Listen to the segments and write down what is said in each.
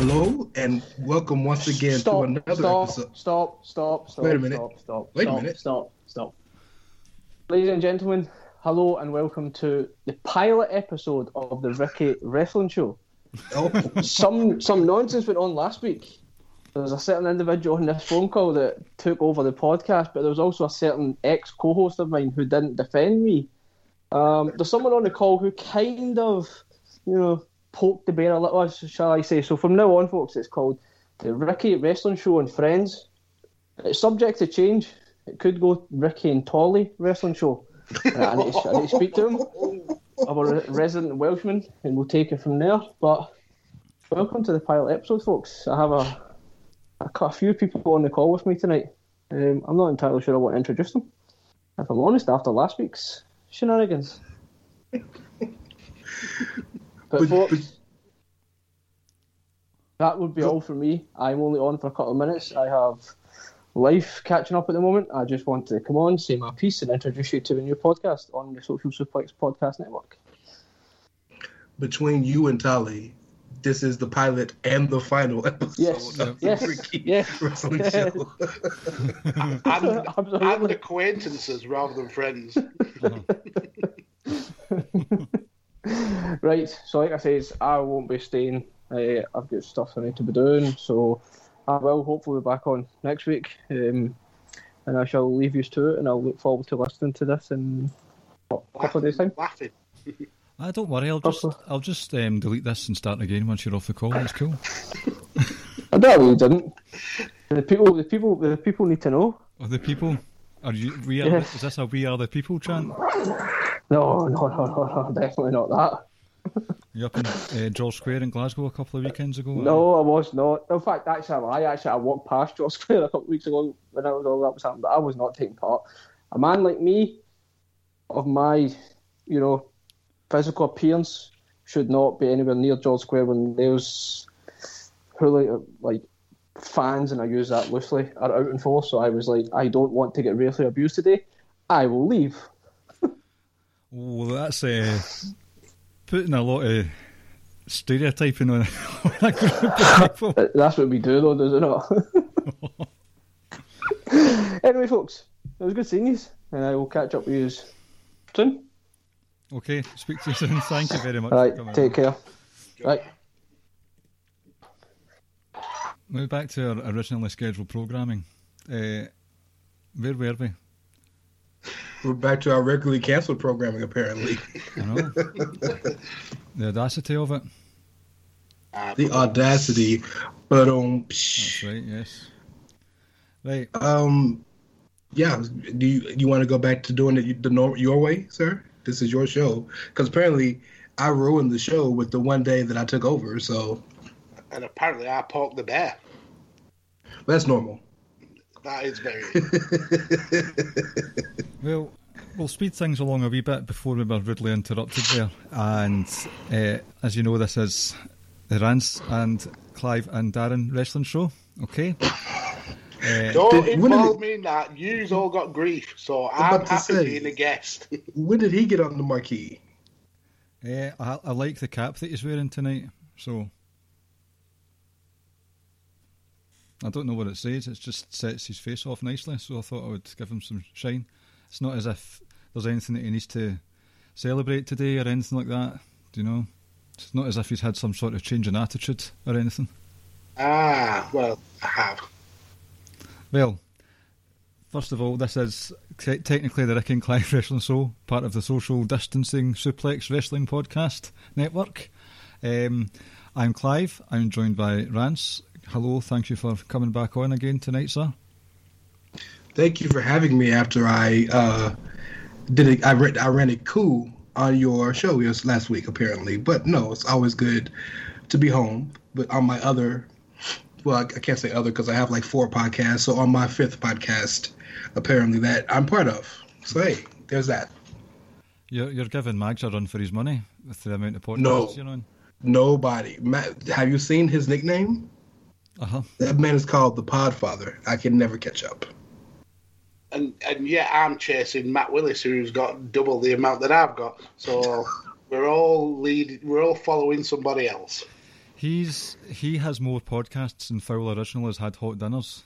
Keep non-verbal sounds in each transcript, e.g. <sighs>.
Hello and welcome once again stop, to another stop, episode. Stop, stop, stop. Wait a minute. Stop, stop, Wait a stop, minute. Stop, stop. Ladies and gentlemen, hello and welcome to the pilot episode of the Ricky Wrestling Show. Oh, Some some nonsense went on last week. There was a certain individual on this phone call that took over the podcast, but there was also a certain ex co-host of mine who didn't defend me. Um, there's someone on the call who kind of, you know, poked the bear a little, shall I say. So from now on, folks, it's called the Ricky Wrestling Show and Friends. It's subject to change. It could go Ricky and Tolly Wrestling Show. I, need to, I need to speak to him, a resident Welshman, and we'll take it from there. But welcome to the pilot episode, folks. I have a, a, a few people on the call with me tonight. Um, I'm not entirely sure I want to introduce them. If I'm honest, after last week's shenanigans. But, but, folks, but that would be all for me. I'm only on for a couple of minutes. I have life catching up at the moment. I just want to come on, say my piece, and introduce you to the new podcast on the Social Suplex Podcast Network. between you and Tali, this is the pilot and the final <laughs> episode Yes, of the yes, Ricky yes, Wrestling yes. Show. <laughs> and, and Absolutely. acquaintances rather than friends. <laughs> Right, so like I says, I won't be staying. Uh, I've got stuff I need to be doing, so I will hopefully be back on next week. Um, and I shall leave you to it, and I'll look forward to listening to this in what, a couple of days' time. Laughing. Ah, don't worry. I'll just I'll just um, delete this and start again once you're off the call. That's cool. <laughs> I don't really didn't. The people, the people, the people need to know. Are the people? Are you? We are. Yes. Is this a "We Are the People" chant? No, no, no, no, no definitely not that. You up in uh, George Square in Glasgow a couple of weekends ago? No, I was not. In fact, actually, I. Actually, I walked past George <laughs> Square a couple of weeks ago when I was all that was happening, but I was not taking part. A man like me, of my, you know, physical appearance, should not be anywhere near George Square when there's who like, like fans, and I use that loosely, are out in force. So I was like, I don't want to get racially abused today. I will leave. well, that's uh, putting a lot of stereotyping on, <laughs> on a group of people. That's what we do, though, does it not? <laughs> anyway, folks, it was good seeing you, and I will catch up with you soon. Okay, speak to you soon. Thank you very much. All right, take care. Right. Now back to our originally scheduled programming. Uh, where were we? We're back to our regularly canceled programming, apparently. I know. <laughs> the audacity of it. The audacity. But um, That's right. Yes. Right. um, yeah. Do you you want to go back to doing it the nor- your way, sir? This is your show because apparently I ruined the show with the one day that I took over. So and apparently I poked the bear. that's normal. That is very. <laughs> Well, we'll speed things along a wee bit before we were rudely interrupted there. And uh, as you know, this is the Rance and Clive and Darren wrestling show. Okay. Uh, Don't Did- when did involve me in that. You've all got grief, so I'm I'm happy say. being a guest. <laughs> When did he get on the marquee? uh, I, I like the cap that he's wearing tonight. So I don't know what it says. It just sets his face off nicely. So I thought I would give him some shine. It's not as if there's anything that he needs to celebrate today or anything like that. Do you know? It's not as if he's had some sort of change in attitude or anything. Ah, well, I have. Well, first of all, this is te- technically the Rick and Clive <laughs> Wrestling Show, part of the Social Distancing Suplex Wrestling Podcast Network. Um, I'm Clive. I'm joined by Rance. Hello, thank you for coming back on again tonight, sir. Thank you for having me after I uh, did it. I, read, I ran a coup on your show yes, last week, apparently. But no, it's always good to be home. But on my other, well, I, I can't say other because I have like four podcasts. So on my fifth podcast, apparently that I'm part of. So hey, there's that. You're, you're giving Mags a run for his money with the amount of podcasts No. you're on. Nobody. Have you seen his nickname? Uh huh. That man is called the Podfather. I can never catch up. And and yet I'm chasing Matt Willis, who's got double the amount that I've got. So <laughs> we're all lead. We're all following somebody else. He's he has more podcasts than Foul Original has had hot dinners.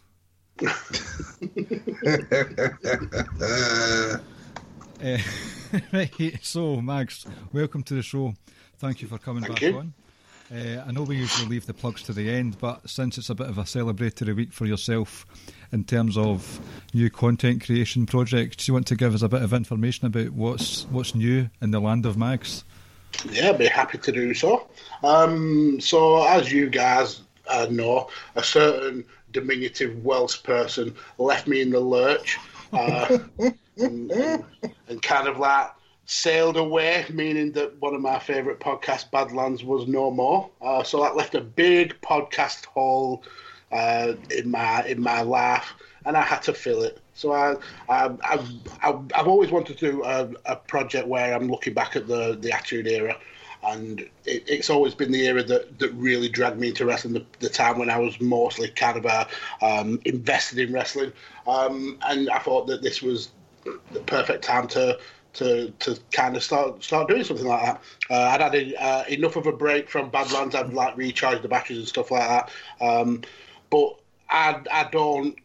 Uh, Uh, right, so Mags, welcome to the show. Thank you for coming Thank back you. on. Uh, I know we usually leave the plugs to the end, but since it's a bit of a celebratory week for yourself in terms of new content creation projects, do you want to give us a bit of information about what's what's new in the land of Mags? Yeah, I'd be happy to do so. Um, so, as you guys uh, know, a certain diminutive Welsh person left me in the lurch uh, <laughs> and, and, and kind of like sailed away, meaning that one of my favourite podcasts, Badlands, was no more. Uh, so that left a big podcast hole uh, in my in my life, and I had to fill it. So I, I, I've, I've, always wanted to do a, a project where I'm looking back at the the Attitude Era, and it, it's always been the era that, that really dragged me into wrestling. The, the time when I was mostly kind of uh um, invested in wrestling, um, and I thought that this was the perfect time to to to kind of start start doing something like that. Uh, I'd had a, uh, enough of a break from Badlands. I'd like recharged the batteries and stuff like that. Um, but I I don't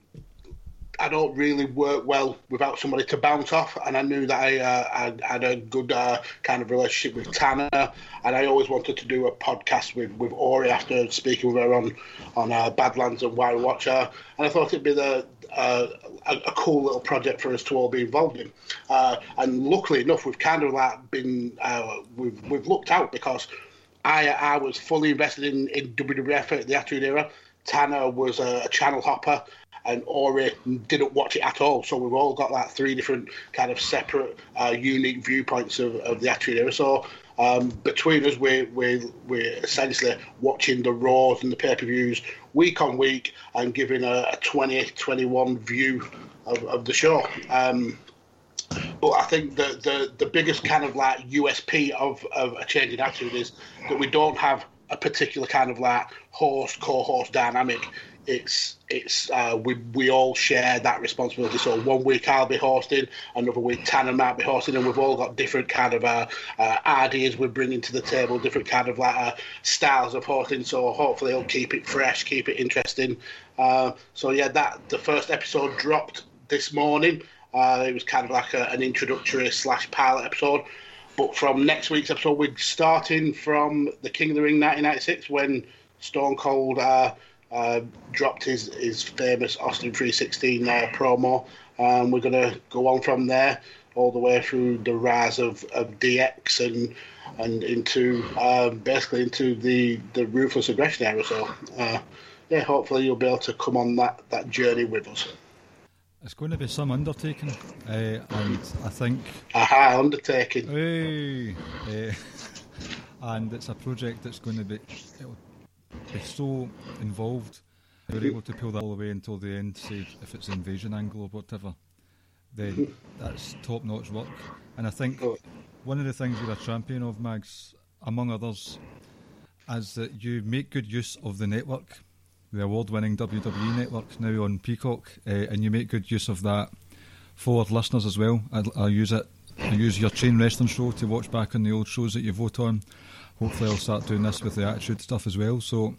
I don't really work well without somebody to bounce off, and I knew that I, uh, I had a good uh, kind of relationship with Tanner, and I always wanted to do a podcast with, with Ori after speaking with her on on uh, Badlands and Why We Watch Her, and I thought it'd be the uh, a, a cool little project for us to all be involved in. Uh, and luckily enough, we've kind of like been uh, we've we've looked out because I I was fully invested in, in WWF at the Attitude Era. Tanner was a, a channel hopper, and Ori didn't watch it at all. So we've all got like three different kind of separate, uh, unique viewpoints of, of the Attitude Era. So um, between us, we're, we're, we're essentially watching the Raws and the pay per views week on week and giving a, a 20, 21 view of, of the show. Um, but I think the, the, the biggest kind of like USP of, of a change in attitude is that we don't have a particular kind of like host co-host dynamic. It's it's uh, we we all share that responsibility. So one week I'll be hosting, another week Tanner might be hosting, and we've all got different kind of uh, uh, ideas we're bringing to the table, different kind of like uh, styles of hosting. So hopefully it'll keep it fresh, keep it interesting. Uh, so yeah, that the first episode dropped this morning. Uh, it was kind of like a, an introductory slash pilot episode. But from next week's episode, we're starting from the King of the Ring 1996 when Stone Cold uh, uh, dropped his, his famous Austin 316 uh, promo. Um, we're going to go on from there all the way through the rise of, of DX and and into um, basically into the, the ruthless aggression era. So, uh, yeah, hopefully you'll be able to come on that, that journey with us. It's going to be some undertaking, uh, and I think Aha, undertaking. Hey, eh, <laughs> and it's a project that's going to be it'll be so involved. We're able to pull that all the way until the end, say if it's invasion angle or whatever. Then <laughs> that's top notch work. And I think one of the things you're a champion of, Mags, among others, is that you make good use of the network, the award-winning WWE network now on Peacock, uh, and you make good use of that for listeners as well. I, I use it I use your chain wrestling show to watch back on the old shows that you vote on. Hopefully, I'll start doing this with the attitude stuff as well. So,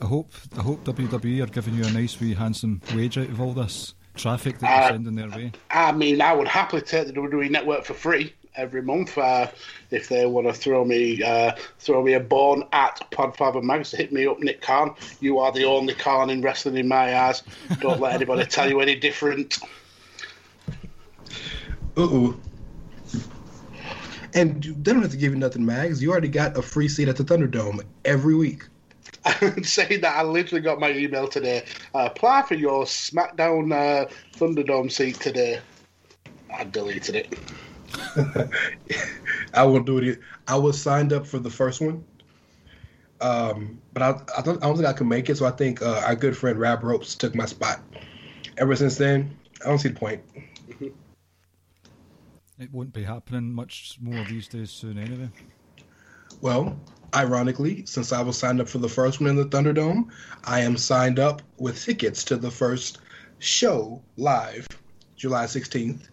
I hope I hope WWE are giving you a nice wee handsome wage out of all this traffic that you're Uh, sending their way. I mean, I would happily take the WWE Network for free every month uh, if they want to throw me uh, throw me a bone at Podfather Mags. Hit me up, Nick Khan. You are the only Khan in wrestling in my eyes. Don't let anybody <laughs> tell you any different. Uh-oh. And they don't have to give you nothing, Mags. You already got a free seat at the Thunderdome every week. <laughs> I'm saying that, I literally got my email today. Uh, apply for your SmackDown uh, Thunderdome seat today. I deleted it. <laughs> I will do it. I was signed up for the first one, um, but I, I, don't, I don't think I can make it. So I think uh, our good friend Rab Ropes took my spot. Ever since then, I don't see the point. <laughs> It won't be happening much more these days soon, anyway. Well, ironically, since I was signed up for the first one in the Thunderdome, I am signed up with tickets to the first show live, July 16th,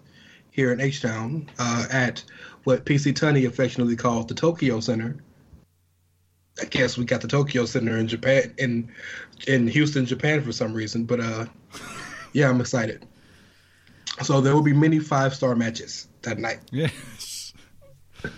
here in H Town uh, at what PC Tunney affectionately calls the Tokyo Center. I guess we got the Tokyo Center in Japan, in in Houston, Japan, for some reason. But uh, yeah, I'm excited. So there will be many five star matches that night. Yes. <laughs>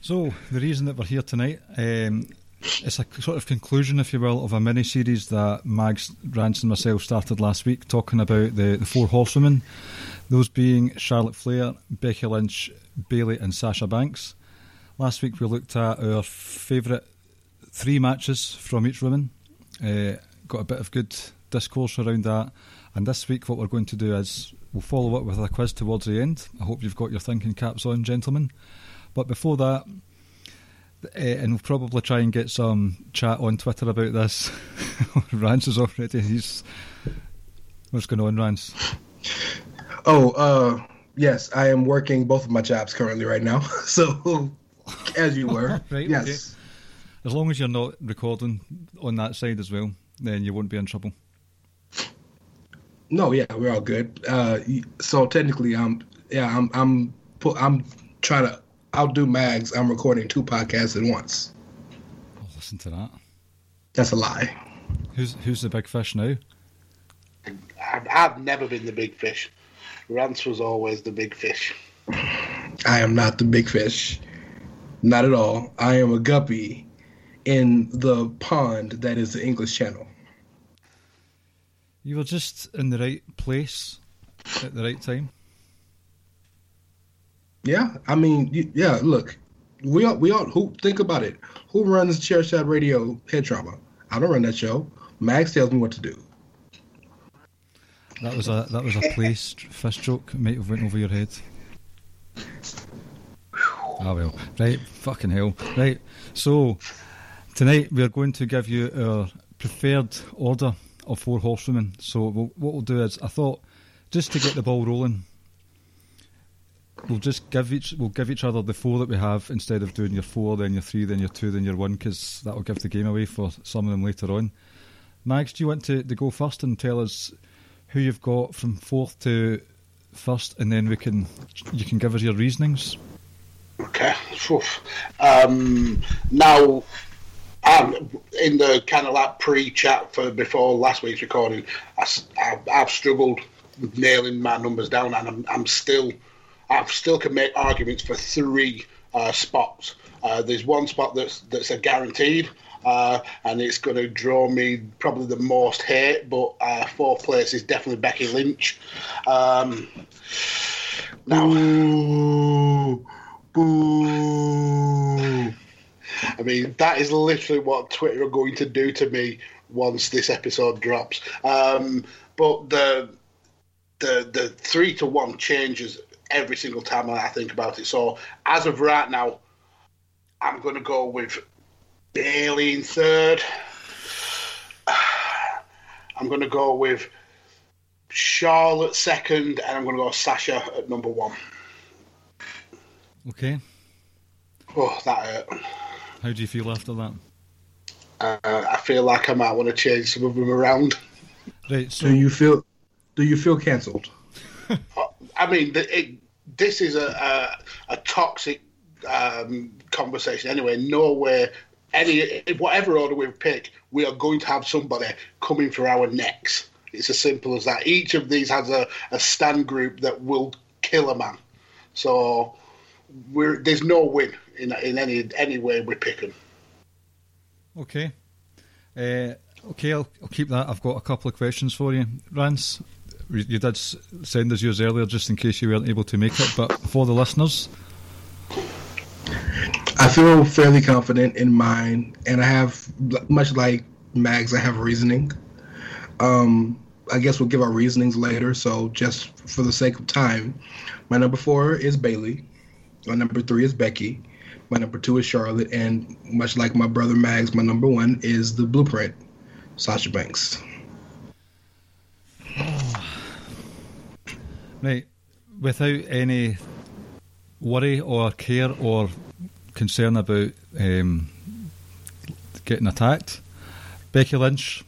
so the reason that we're here tonight, um, it's a sort of conclusion, if you will, of a mini series that Mags Rance and myself started last week, talking about the, the four horsewomen, those being Charlotte Flair, Becky Lynch, Bayley, and Sasha Banks. Last week we looked at our favourite three matches from each woman. Uh, got a bit of good discourse around that. And this week, what we're going to do is we'll follow up with a quiz towards the end. I hope you've got your thinking caps on, gentlemen. But before that, uh, and we'll probably try and get some chat on Twitter about this. <laughs> Rance is already. He's what's going on, Rance? Oh, uh, yes, I am working both of my jobs currently right now. <laughs> So, as you were, <laughs> Right, yes. As long as you're not recording on that side as well, then you won't be in trouble. No, yeah, we're all good. Uh, so technically, I'm yeah, I'm I'm I'm trying to outdo Mags. I'm recording two podcasts at once. Oh, listen to that. That's a lie. Who's who's the big fish now? I've, I've never been the big fish. Rance was always the big fish. I am not the big fish, not at all. I am a guppy in the pond that is the English Channel. You were just in the right place at the right time. Yeah, I mean, yeah. Look, we all we all who think about it. Who runs Chair Shot Radio Head Trauma? I don't run that show. Mags tells me what to do. That was a that was a placed fish joke. Might have went over your head. Ah well, right, fucking hell, right. So tonight we are going to give you our preferred order of four horsewomen. So we'll, what we'll do is, I thought, just to get the ball rolling, we'll just give each we'll give each other the four that we have instead of doing your four, then your three, then your two, then your one, because that will give the game away for some of them later on. Mags, do you want to, to go first and tell us who you've got from fourth to first, and then we can you can give us your reasonings. Okay. Oof. Um, now, um, in the kind of like pre-chat for before last week's recording, I, have struggled nailing my numbers down, and I'm, I'm still, I still can make arguments for three uh, spots. Uh, there's one spot that's that's a guaranteed. Uh, and it's going to draw me probably the most hate, but uh, fourth place is definitely Becky Lynch. Um, now, Boo, boo. I mean, that is literally what Twitter are going to do to me once this episode drops. Um, but the the the three to one changes every single time I think about it. So as of right now, I'm going to go with Bayley in third. <sighs> I'm going to go with Charlotte second, and I'm going to go Sasha at number one. Okay, Oh, that hurt. how do you feel after that? Uh, I feel like I might want to change some of them around. Right, so Do you feel? Do you feel cancelled? <laughs> I mean, it, this is a a, a toxic um, conversation anyway. Nowhere, any whatever order we pick, we are going to have somebody coming for our necks. It's as simple as that. Each of these has a, a stand group that will kill a man. So there's no win in in any any way we pick them. Okay. Uh, okay, I'll, I'll keep that. I've got a couple of questions for you. Rance, you did send us yours earlier just in case you weren't able to make it, but for the listeners. I feel fairly confident in mine, and I have, much like Mags, I have reasoning. Um, I guess we'll give our reasonings later, so just for the sake of time, my number four is Bayley, My number three is Becky. My number two is Charlotte, and much like my brother Mags, my number one is the Blueprint, Sasha Banks. Right, without any worry or care or concern about um, getting attacked, Becky Lynch,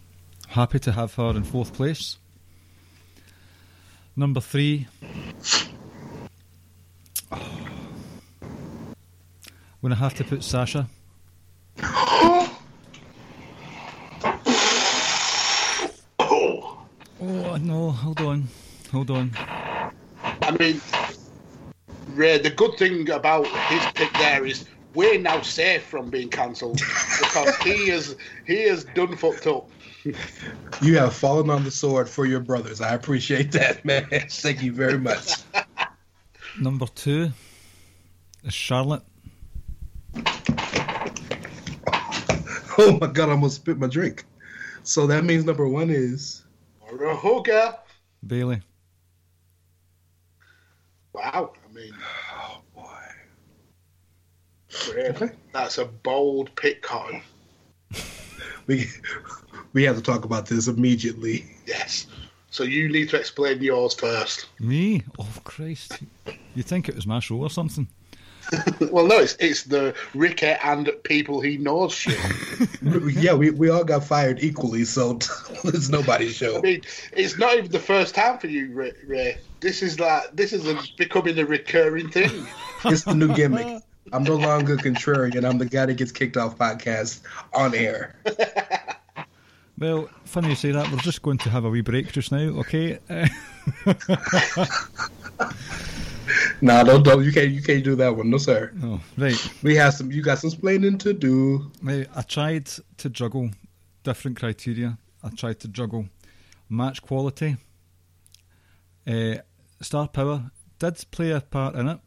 happy to have her in fourth place. Number three. Oh. <sighs> When I have to put Sasha. <laughs> Oh no! Hold on, hold on. I mean, Ray, the good thing about his pick there is we're now safe from being cancelled <laughs> because he is he has done fucked up. You have fallen on the sword for your brothers. I appreciate that, man. <laughs> Thank you very much. Number two is Charlotte. Oh my god, I almost spit my drink. So that means number one is Or. Bayley. Wow, I mean, Oh boy. Ray, Okay. that's a bold pick, Cotton. <laughs> We we have to talk about this immediately. Yes. So you need to explain yours first. Me? Oh Christ! You think it was my show or something? <laughs> Well, no, it's it's the Ricky and people he knows shit. <laughs> yeah, we, we all got fired equally, so <laughs> it's nobody's show. I mean, it's not even the first time for you, Ray. Ray. This is like this is a, becoming a recurring thing. It's the new gimmick. I'm no longer contrarian. I'm the guy that gets kicked off podcast on air. Well, funny you say that. We're just going to have a wee break just now, okay? <laughs> Nah, don't don't you can't you can't do that one. No sir. oh, right. We have some you got some explaining to do. Now, I tried to juggle different criteria. I tried to juggle match quality. Uh, star power did play a part in it,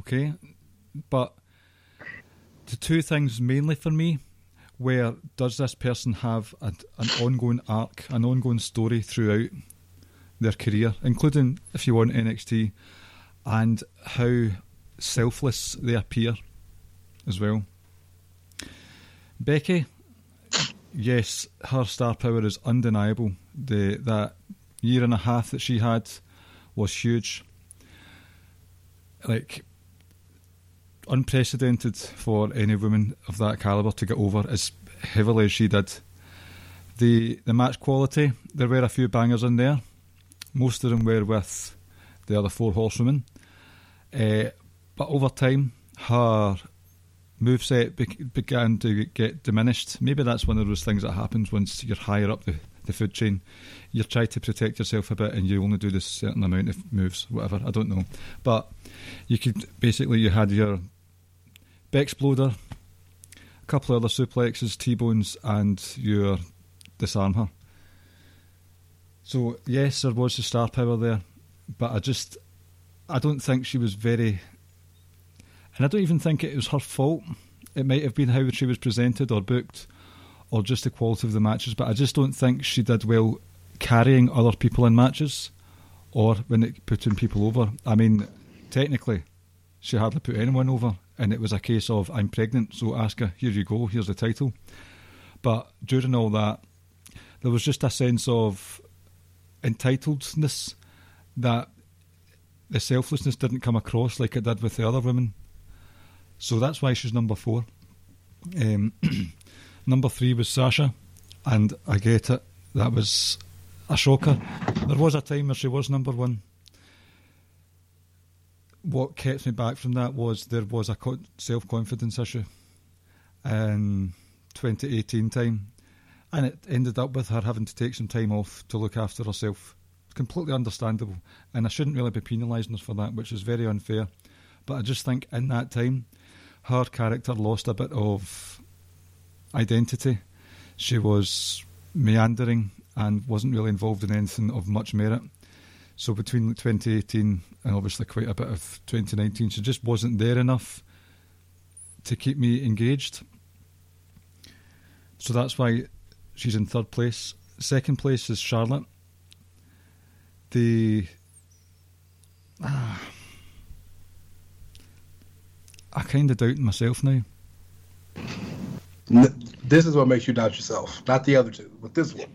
okay, but the two things mainly for me where does this person have a, an ongoing arc, an ongoing story throughout their career, including if you want NXT, and how selfless they appear as well. Becky, yes, her star power is undeniable. The that year and a half that she had was huge. Like unprecedented for any woman of that caliber to get over as heavily as she did. The the match quality, there were a few bangers in there. Most of them were with the other four horsewomen. Uh, but over time, her moveset be- began to get diminished. Maybe that's one of those things that happens once you're higher up the, the food chain. You try to protect yourself a bit and you only do this certain amount of moves, whatever, I don't know. But you could basically, you had your Bexploder, a couple of other suplexes, T-bones, and your disarm her. So, yes, there was the star power there, but I just, I don't think she was very and I don't even think it was her fault. It might have been how she was presented or booked, or just the quality of the matches. But I just don't think she did well carrying other people in matches, or when it putting people over. I mean, technically, she hardly put anyone over, and it was a case of I'm pregnant, so Asuka, here you go, here's the title. But during all that, there was just a sense of entitledness that the selflessness didn't come across like it did with the other women. So that's why she's number four. Um, <clears throat> number three was Sasha, and I get it. That was a shocker. There was a time where she was number one. what kept me back from that was there was a self confidence issue in 2018 time, and it ended up with her having to take some time off to look after herself. Completely understandable, and I shouldn't really be penalising her for that, which is very unfair. But I just think in that time, her character lost a bit of identity. She was meandering and wasn't really involved in anything of much merit. So between 2018 and obviously quite a bit of 2019, she just wasn't there enough to keep me engaged. So that's why she's in third place. Second place is Charlotte. The ah, I kind of doubt myself now. This is what makes you doubt yourself, not the other two, but this one.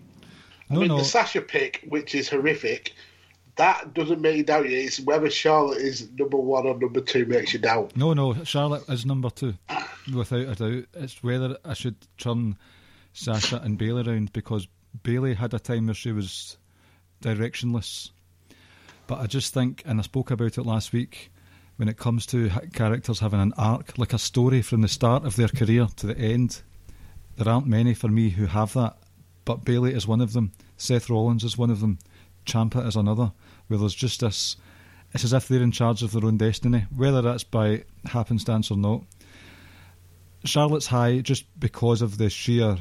I mean, no. the Sasha pick, which is horrific, that doesn't make you doubt you. It's whether Charlotte is number one or number two makes you doubt. No, no, Charlotte is number two, without a doubt. It's whether I should turn Sasha and Bayley around because Bayley had a time where she was directionless. But I just think, and I spoke about it last week, when it comes to characters having an arc, like a story from the start of their career to the end, there aren't many for me who have that. But Bayley is one of them. Seth Rollins is one of them. Ciampa is another. Where there's just this. It's as if they're in charge of their own destiny, whether that's by happenstance or not. Charlotte's high just because of the sheer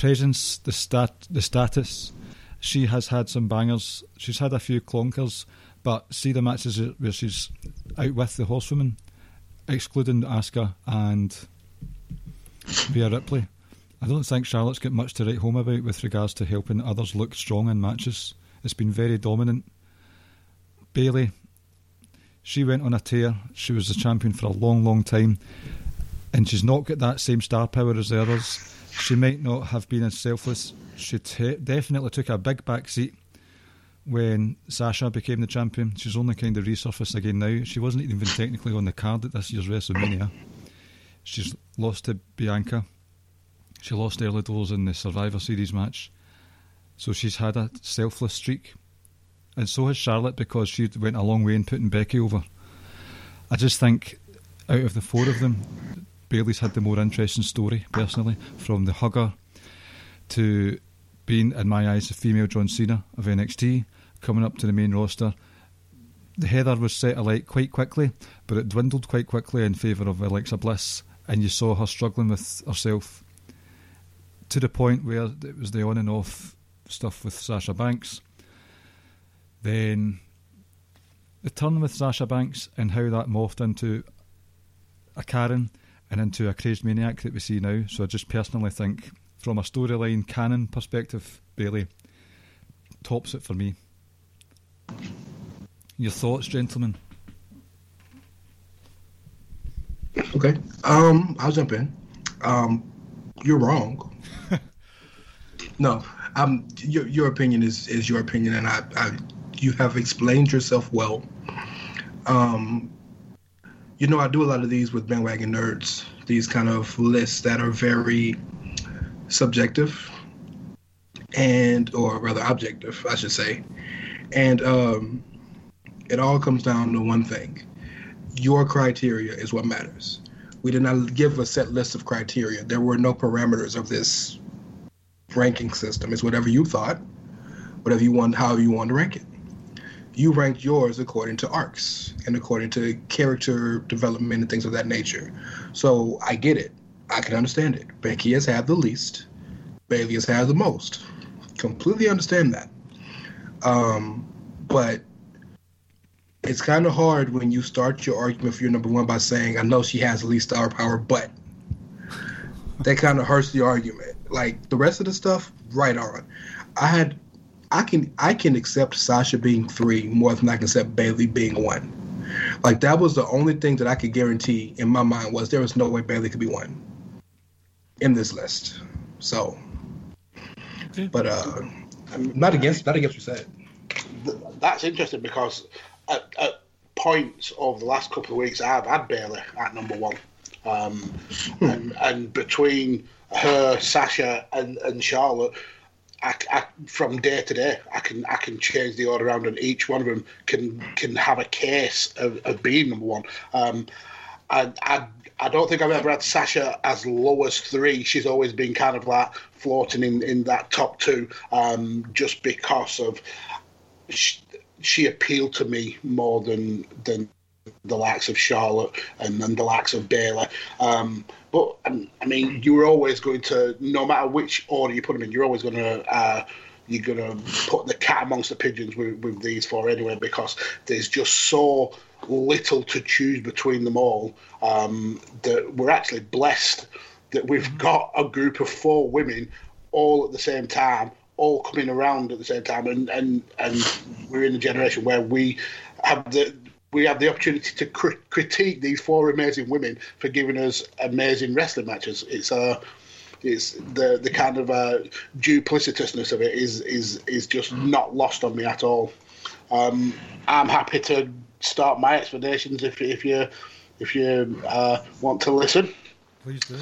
presence, the stat, the status. She has had some bangers. She's had a few clunkers, but see the matches where she's out with the horsewomen, excluding Asuka and Rhea Ripley. I don't think Charlotte's got much to write home about with regards to helping others look strong in matches. It's been very dominant. Bayley, she went on a tear. She was the champion for a long, long time, and she's not got that same star power as the others. She might not have been as selfless. She t- definitely took a big back seat when Sasha became the champion. She's only kind of resurfaced again now. She wasn't even technically on the card at this year's WrestleMania. She's lost to Bianca. She lost early doors in the Survivor Series match. So she's had a selfless streak. And so has Charlotte because she went a long way in putting Becky over. I just think out of the four of them, Bayley's had the more interesting story, personally, from the hugger to being, in my eyes, the female John Cena of NXT, coming up to the main roster. The heather was set alight quite quickly, but it dwindled quite quickly in favour of Alexa Bliss, and you saw her struggling with herself to the point where it was the on and off stuff with Sasha Banks. Then the turn with Sasha Banks and how that morphed into a Karen and into a crazed maniac that we see now. So I just personally think, from a storyline canon perspective, Bayley tops it for me. Your thoughts, gentlemen? Okay, um, I'll jump in. Um, you're wrong. <laughs> no, um, your your opinion is is your opinion, and I, I you have explained yourself well. Um, you know, I do a lot of these with bandwagon nerds. These kind of lists that are very subjective and, or rather, objective, I should say. And um, it all comes down to one thing: your criteria is what matters. We did not give a set list of criteria. There were no parameters of this ranking system. It's whatever you thought, whatever you want, however you want to rank it you ranked yours according to arcs and according to character development and things of that nature. So I get it. I can understand it. Becky has had the least. Bayley has had the most. Completely understand that. Um, but it's kind of hard when you start your argument for your number one by saying, "I know she has the least star power, but." That kind of hurts the argument. Like the rest of the stuff, right on. I had I can I can accept Sasha being three more than I can accept Bayley being one. Like that was the only thing that I could guarantee in my mind was there was no way Bayley could be one in this list. So, but uh, I'm not against not against what you said. That's interesting because at, at points over the last couple of weeks, I've had Bayley at number one, um, and and between her, Sasha, and and Charlotte I, I, from day to day, I can I can change the order around, and each one of them can can have a case of, of being number one. Um, I, I I don't think I've ever had Sasha as low as three. She's always been kind of like floating in, in that top two, um, just because of she, she appealed to me more than than the likes of Charlotte and then the likes of Bayley. Um, but um, I mean, you're always going to, no matter which order you put them in, you're always going to. Uh, you're going to put the cat amongst the pigeons with, with these four anyway, because there's just so little to choose between them all um, that we're actually blessed that we've got a group of four women all at the same time, all coming around at the same time, and and and we're in a generation where we have the we have the opportunity to critique these four amazing women for giving us amazing wrestling matches. It's a uh, it's the the kind of uh, duplicitousness of it is is is just not lost on me at all. Um, I'm happy to start my explanations if if you if you uh, want to listen. Please do.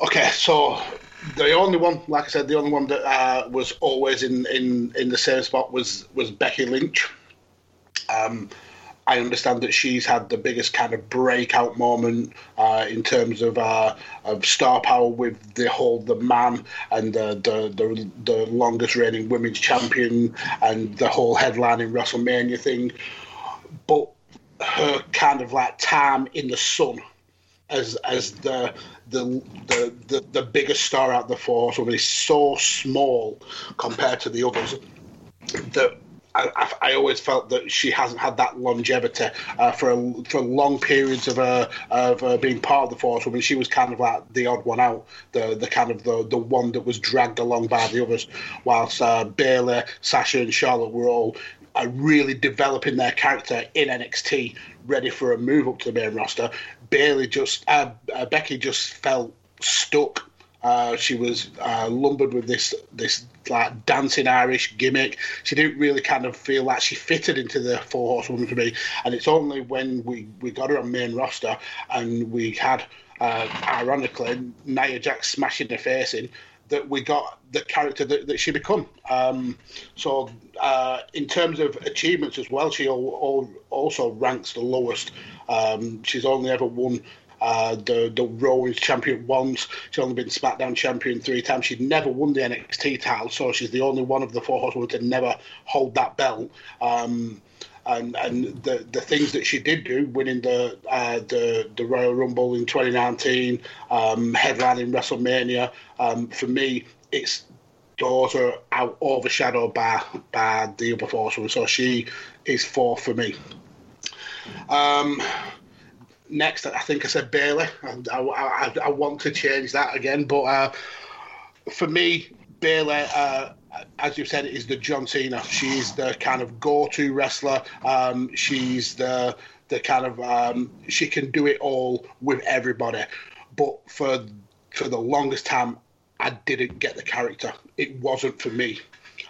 Okay, so the only one, like I said, the only one that uh, was always in, in, in the same spot was was Becky Lynch. Um, I understand that she's had the biggest kind of breakout moment uh, in terms of uh, of star power with the whole the man and the, the the, the longest reigning women's champion and the whole headlining WrestleMania thing, but her kind of like time in the sun as as the the the the, the biggest star out of the four, so is so small compared to the others that I, I, always felt that she hasn't had that longevity uh, for for long periods of uh, of uh, being part of the force. I mean, she was kind of like the odd one out, the the kind of the the one that was dragged along by the others, whilst uh, Bayley, Sasha, and Charlotte were all uh, really developing their character in NXT, ready for a move up to the main roster. Bayley just uh, Becky just felt stuck uh, she was uh, lumbered with this this like dancing Irish gimmick. She didn't really kind of feel like she fitted into the four horsewoman for me. And it's only when we, we got her on main roster and we had, uh, ironically, Nia Jax smashing her face in that we got the character that, that she become. Um, so uh, in terms of achievements as well, she all, all also ranks the lowest. Um, she's only ever won uh, the the Raw champion once. She's only been SmackDown champion three times. She'd never won the NXT title, so she's the only one of the four horsewomen to never hold that belt. Um, and and the the things that she did do, winning the uh, the the Royal Rumble in 2019, um, headlining WrestleMania, um, for me, it's are out overshadowed by by the other four. So she is four for me. Um, next, I think I said Bayley. I, I, I want to change that again, but uh, for me, Bayley, uh, as you said, is the John Cena. She's the kind of go-to wrestler. Um, she's the the kind of um, she can do it all with everybody. But for for the longest time, I didn't get the character. It wasn't for me.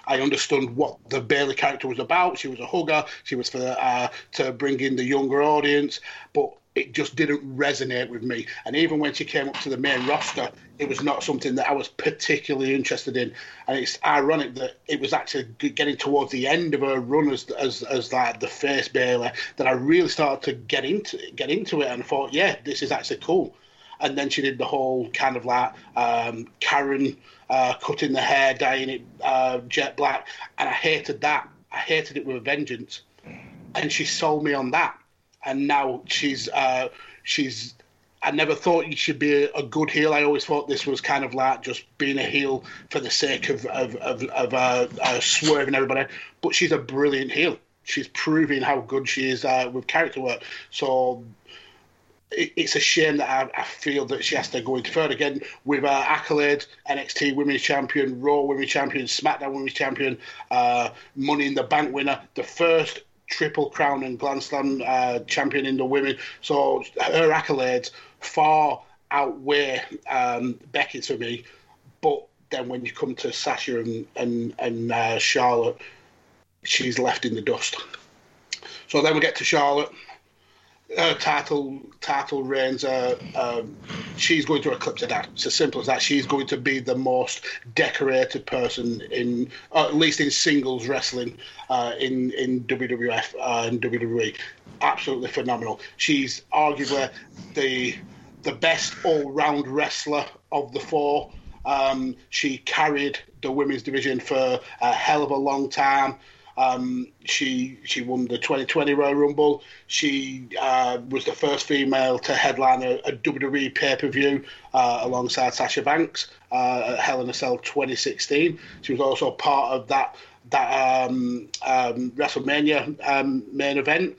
I understood what the Bayley character was about. She was a hugger. She was for uh, to bring in the younger audience. But it just didn't resonate with me. And even when she came up to the main roster, it was not something that I was particularly interested in. And it's ironic that it was actually getting towards the end of her run as as, as like the face Bayley that I really started to get into get into it and thought, yeah, this is actually cool. And then she did the whole kind of like um, Karen uh, cutting the hair, dyeing it uh, jet black, and I hated that. I hated it with a vengeance. And she sold me on that and now she's uh, she's. I never thought you should be a, good heel. I always thought this was kind of like just being a heel for the sake of of of, of uh, uh, swerving everybody. But she's a brilliant heel. She's proving how good she is uh, with character work. So it's a shame that I, I, feel that she has to go into third again with uh, accolades, NXT Women's Champion, Raw Women's Champion, SmackDown Women's Champion, uh, Money in the Bank winner, the first triple crown and Grand Slam uh, champion in the women. So her accolades far outweigh um, Becky's for me. But then when you come to Sasha and and, and uh, Charlotte, she's left in the dust. So then we get to Charlotte. Her title title reigns, uh, um, she's going to eclipse dad. It's as simple as that. She's going to be the most decorated person in, uh, at least in singles wrestling, uh, in in WWF and WWE. Absolutely phenomenal. She's arguably the the best all round wrestler of the four. Um, she carried the women's division for a hell of a long time. Um, she she won the 2020 Royal Rumble. She uh, was the first female to headline a, a WWE pay per view uh, alongside Sasha Banks uh, at Hell in a Cell 2016. She was also part of that that um, um, WrestleMania um, main event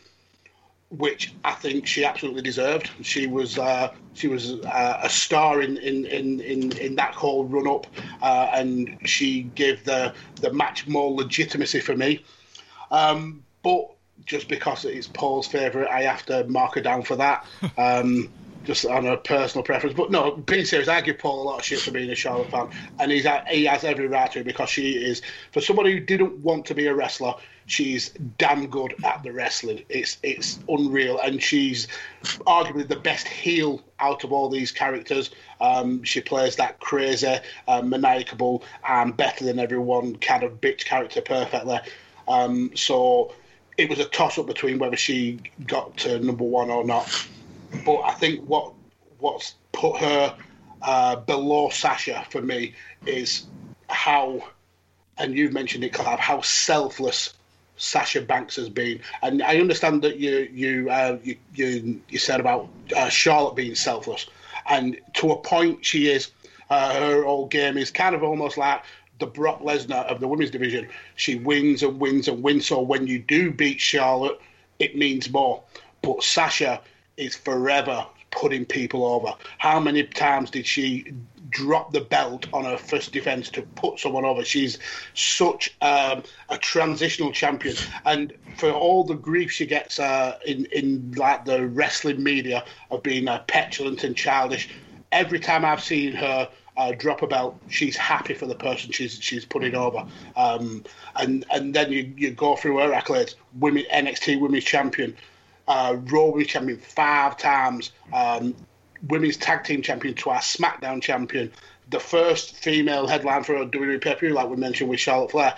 which I think she absolutely deserved. She was uh, she was uh, a star in, in, in, in, in that whole run up, uh, and she gave the the match more legitimacy for me. Um, but just because it's Paul's favourite, I have to mark her down for that. <laughs> Um, just on a personal preference, but no, being serious, I give Paul a lot of shit for being a Charlotte fan, and he's he has every right to it because she is for somebody who didn't want to be a wrestler she's damn good at the wrestling. It's it's unreal, and she's arguably the best heel out of all these characters. Um, she plays that crazy, uh, maniacal, and better than everyone kind of bitch character perfectly. Um, so it was a toss up between whether she got to number one or not. But I think what what's put her uh, below Sasha for me is how, and you've mentioned it, Clive, how selfless Sasha Banks has been. And I understand that you you uh, you, you, you said about uh, Charlotte being selfless, and to a point she is. Uh, her old game is kind of almost like the Brock Lesnar of the women's division. She wins and wins and wins. So when you do beat Charlotte, it means more. But Sasha is forever putting people over. How many times did she drop the belt on her first defense to put someone over? She's such um, a transitional champion, and for all the grief she gets uh, in in like the wrestling media of being uh, petulant and childish, every time I've seen her. Uh, drop a belt. She's happy for the person she's she's putting over, um, and and then you, you go through her accolades. Women NXT Women's Champion, uh, Raw Women's Champion five times, um, Women's Tag Team Champion twice, SmackDown Champion, the first female headline for a WWE pay per view, like we mentioned with Charlotte Flair,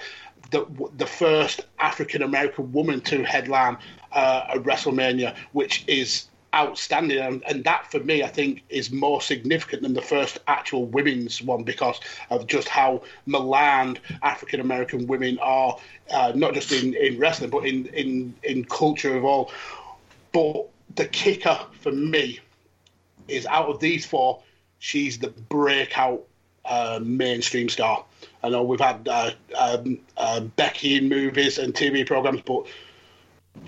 the the first African American woman to headline uh, a WrestleMania, which is outstanding, and, and, that for me, I think, is more significant than the first actual women's one because of just how maligned African American women are, uh, not just in, in wrestling, but in, in in culture of all. But the kicker for me is out of these four, she's the breakout uh, mainstream star. I know we've had uh, um, uh, Becky in movies and TV programs, but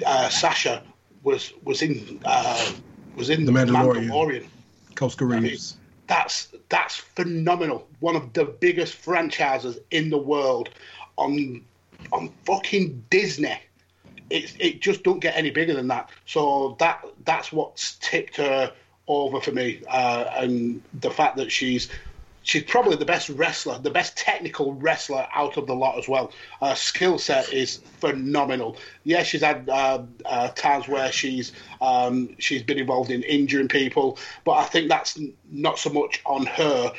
uh, Sasha was was in uh, was in the Mandalorian. Mandalorian. Koska Reeves. I mean, that's that's phenomenal. One of the biggest franchises in the world on on fucking Disney it it just don't get any bigger than that. So that that's what's tipped her over for me, uh, and the fact that she's she's probably the best wrestler, the best technical wrestler out of the lot as well. Her skill set is phenomenal. Yes, she's had uh, uh, times where she's um, she's been involved in injuring people, but I think that's not so much on her.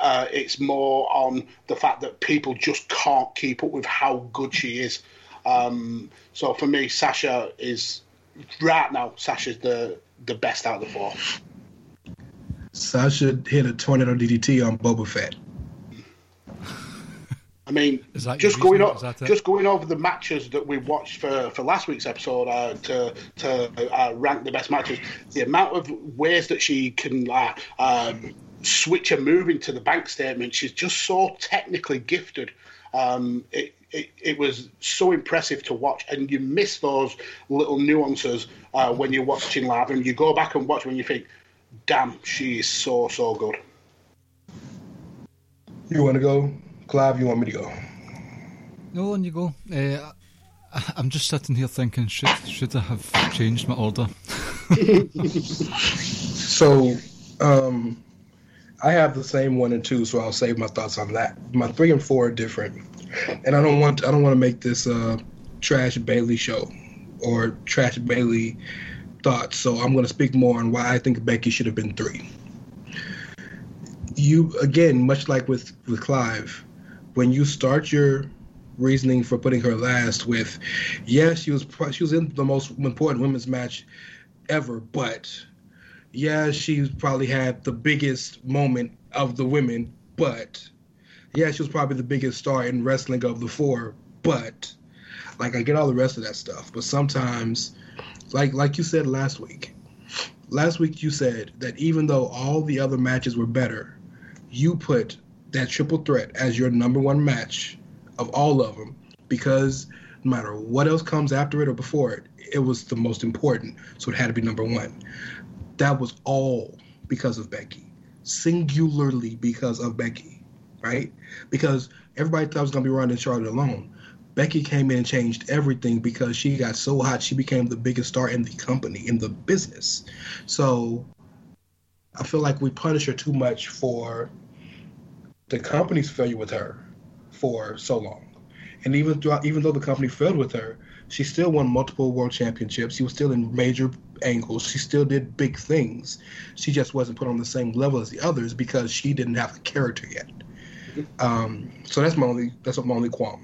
Uh, it's more on the fact that people just can't keep up with how good she is. Um, so for me, Sasha is right now. Sasha's the the best out of the four. Sasha hit a tornado DDT on Boba Fett. I mean, <laughs> just going over, just going over the matches that we watched for, for last week's episode uh, to to uh, rank the best matches. The amount of ways that she can like um, switch a move into the bank statement, she's just so technically gifted. Um, it, it, it, was so impressive to watch, and you miss those little nuances uh, when you're watching live, and you go back and watch when you think, "Damn, she is so so good." You want to go, Clive? You want me to go? No, on you go. Uh, I'm just sitting here thinking, should should I have changed my order? <laughs> <laughs> so, um, I have the same one and two, so I'll save my thoughts on that. My three and four are different and I don't want I don't want to make this a trash Bayley show or trash Bayley thoughts, so I'm going to speak more on why I think Becky should have been three. You again, much like with with Clive, when you start your reasoning for putting her last with, yes, she was she was in the most important women's match ever, but yeah, she probably had the biggest moment of the women, but yeah, she was probably the biggest star in wrestling of the four, but like I get all the rest of that stuff, but sometimes like like you said last week. Last week you said that even though all the other matches were better, you put that triple threat as your number one match of all of them because no matter what else comes after it or before it, it was the most important. So it had to be number one. That was all because of Becky, singularly because of Becky, right? Because everybody thought it was going to be Ronda Charlotte alone. Becky came in and changed everything because she got so hot, she became the biggest star in the company, in the business. So I feel like we punish her too much for the company's failure with her for so long. And even throughout, even though the company failed with her, she still won multiple world championships. She was still in major angles. She still did big things. She just wasn't put on the same level as the others because she didn't have a character yet. Um, so that's my only that's my only qualm.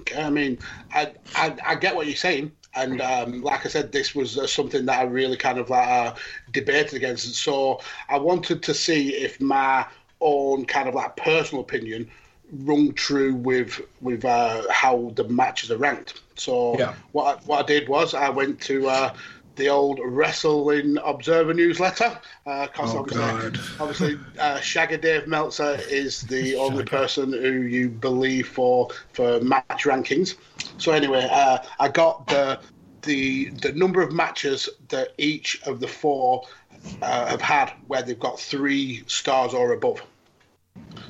Okay, I mean, I, I, I get what you're saying. And um, like I said, this was uh, something that I really kind of like uh, debated against. And So I wanted to see if my own kind of like personal opinion rung true with with uh, how the matches are ranked. So Yeah. what I, what I did was I went to uh, the old Wrestling Observer newsletter because Oh, obviously, God. <laughs> obviously uh, Shagger Dave Meltzer is the only person who you believe for for match rankings. So anyway, uh, I got the the the number of matches that each of the four uh, have had where they've got three stars or above.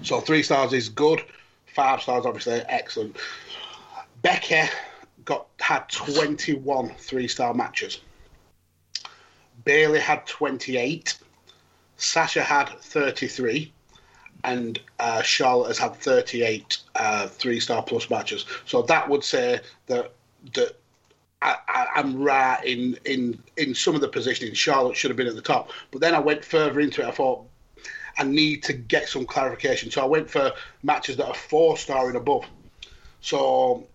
So three stars is good, five stars obviously excellent. Becky got had 21 three star matches. Bayley had 28. Sasha had 33. And uh, Charlotte has had 38 uh, three star plus matches. So that would say that that I, I'm right in, in in some of the positioning. Charlotte should have been at the top. But then I went further into it. I thought I need to get some clarification. So I went for matches that are four star and above. So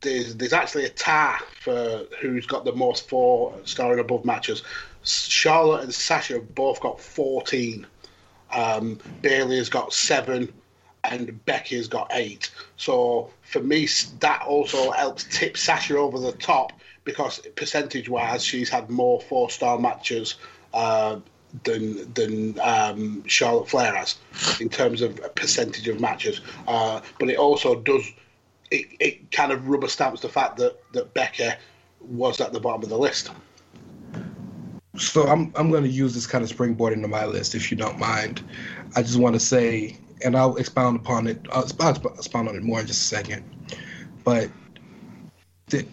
there's there's actually a tie for who's got the most four star and above matches. Charlotte and Sasha have both got 14. Um, Bayley has got seven, and Becky has got eight. So for me, that also helps tip Sasha over the top because percentage wise, she's had more four star matches. Uh, than than um, Charlotte Flair has in terms of percentage of matches, uh, but it also does it, it kind of rubber stamps the fact that that Becca was at the bottom of the list. So I'm I'm going to use this kind of springboard into my list, if you don't mind. I just want to say, and I'll expound upon it. Uh, I'll expound, expound on it more in just a second. But the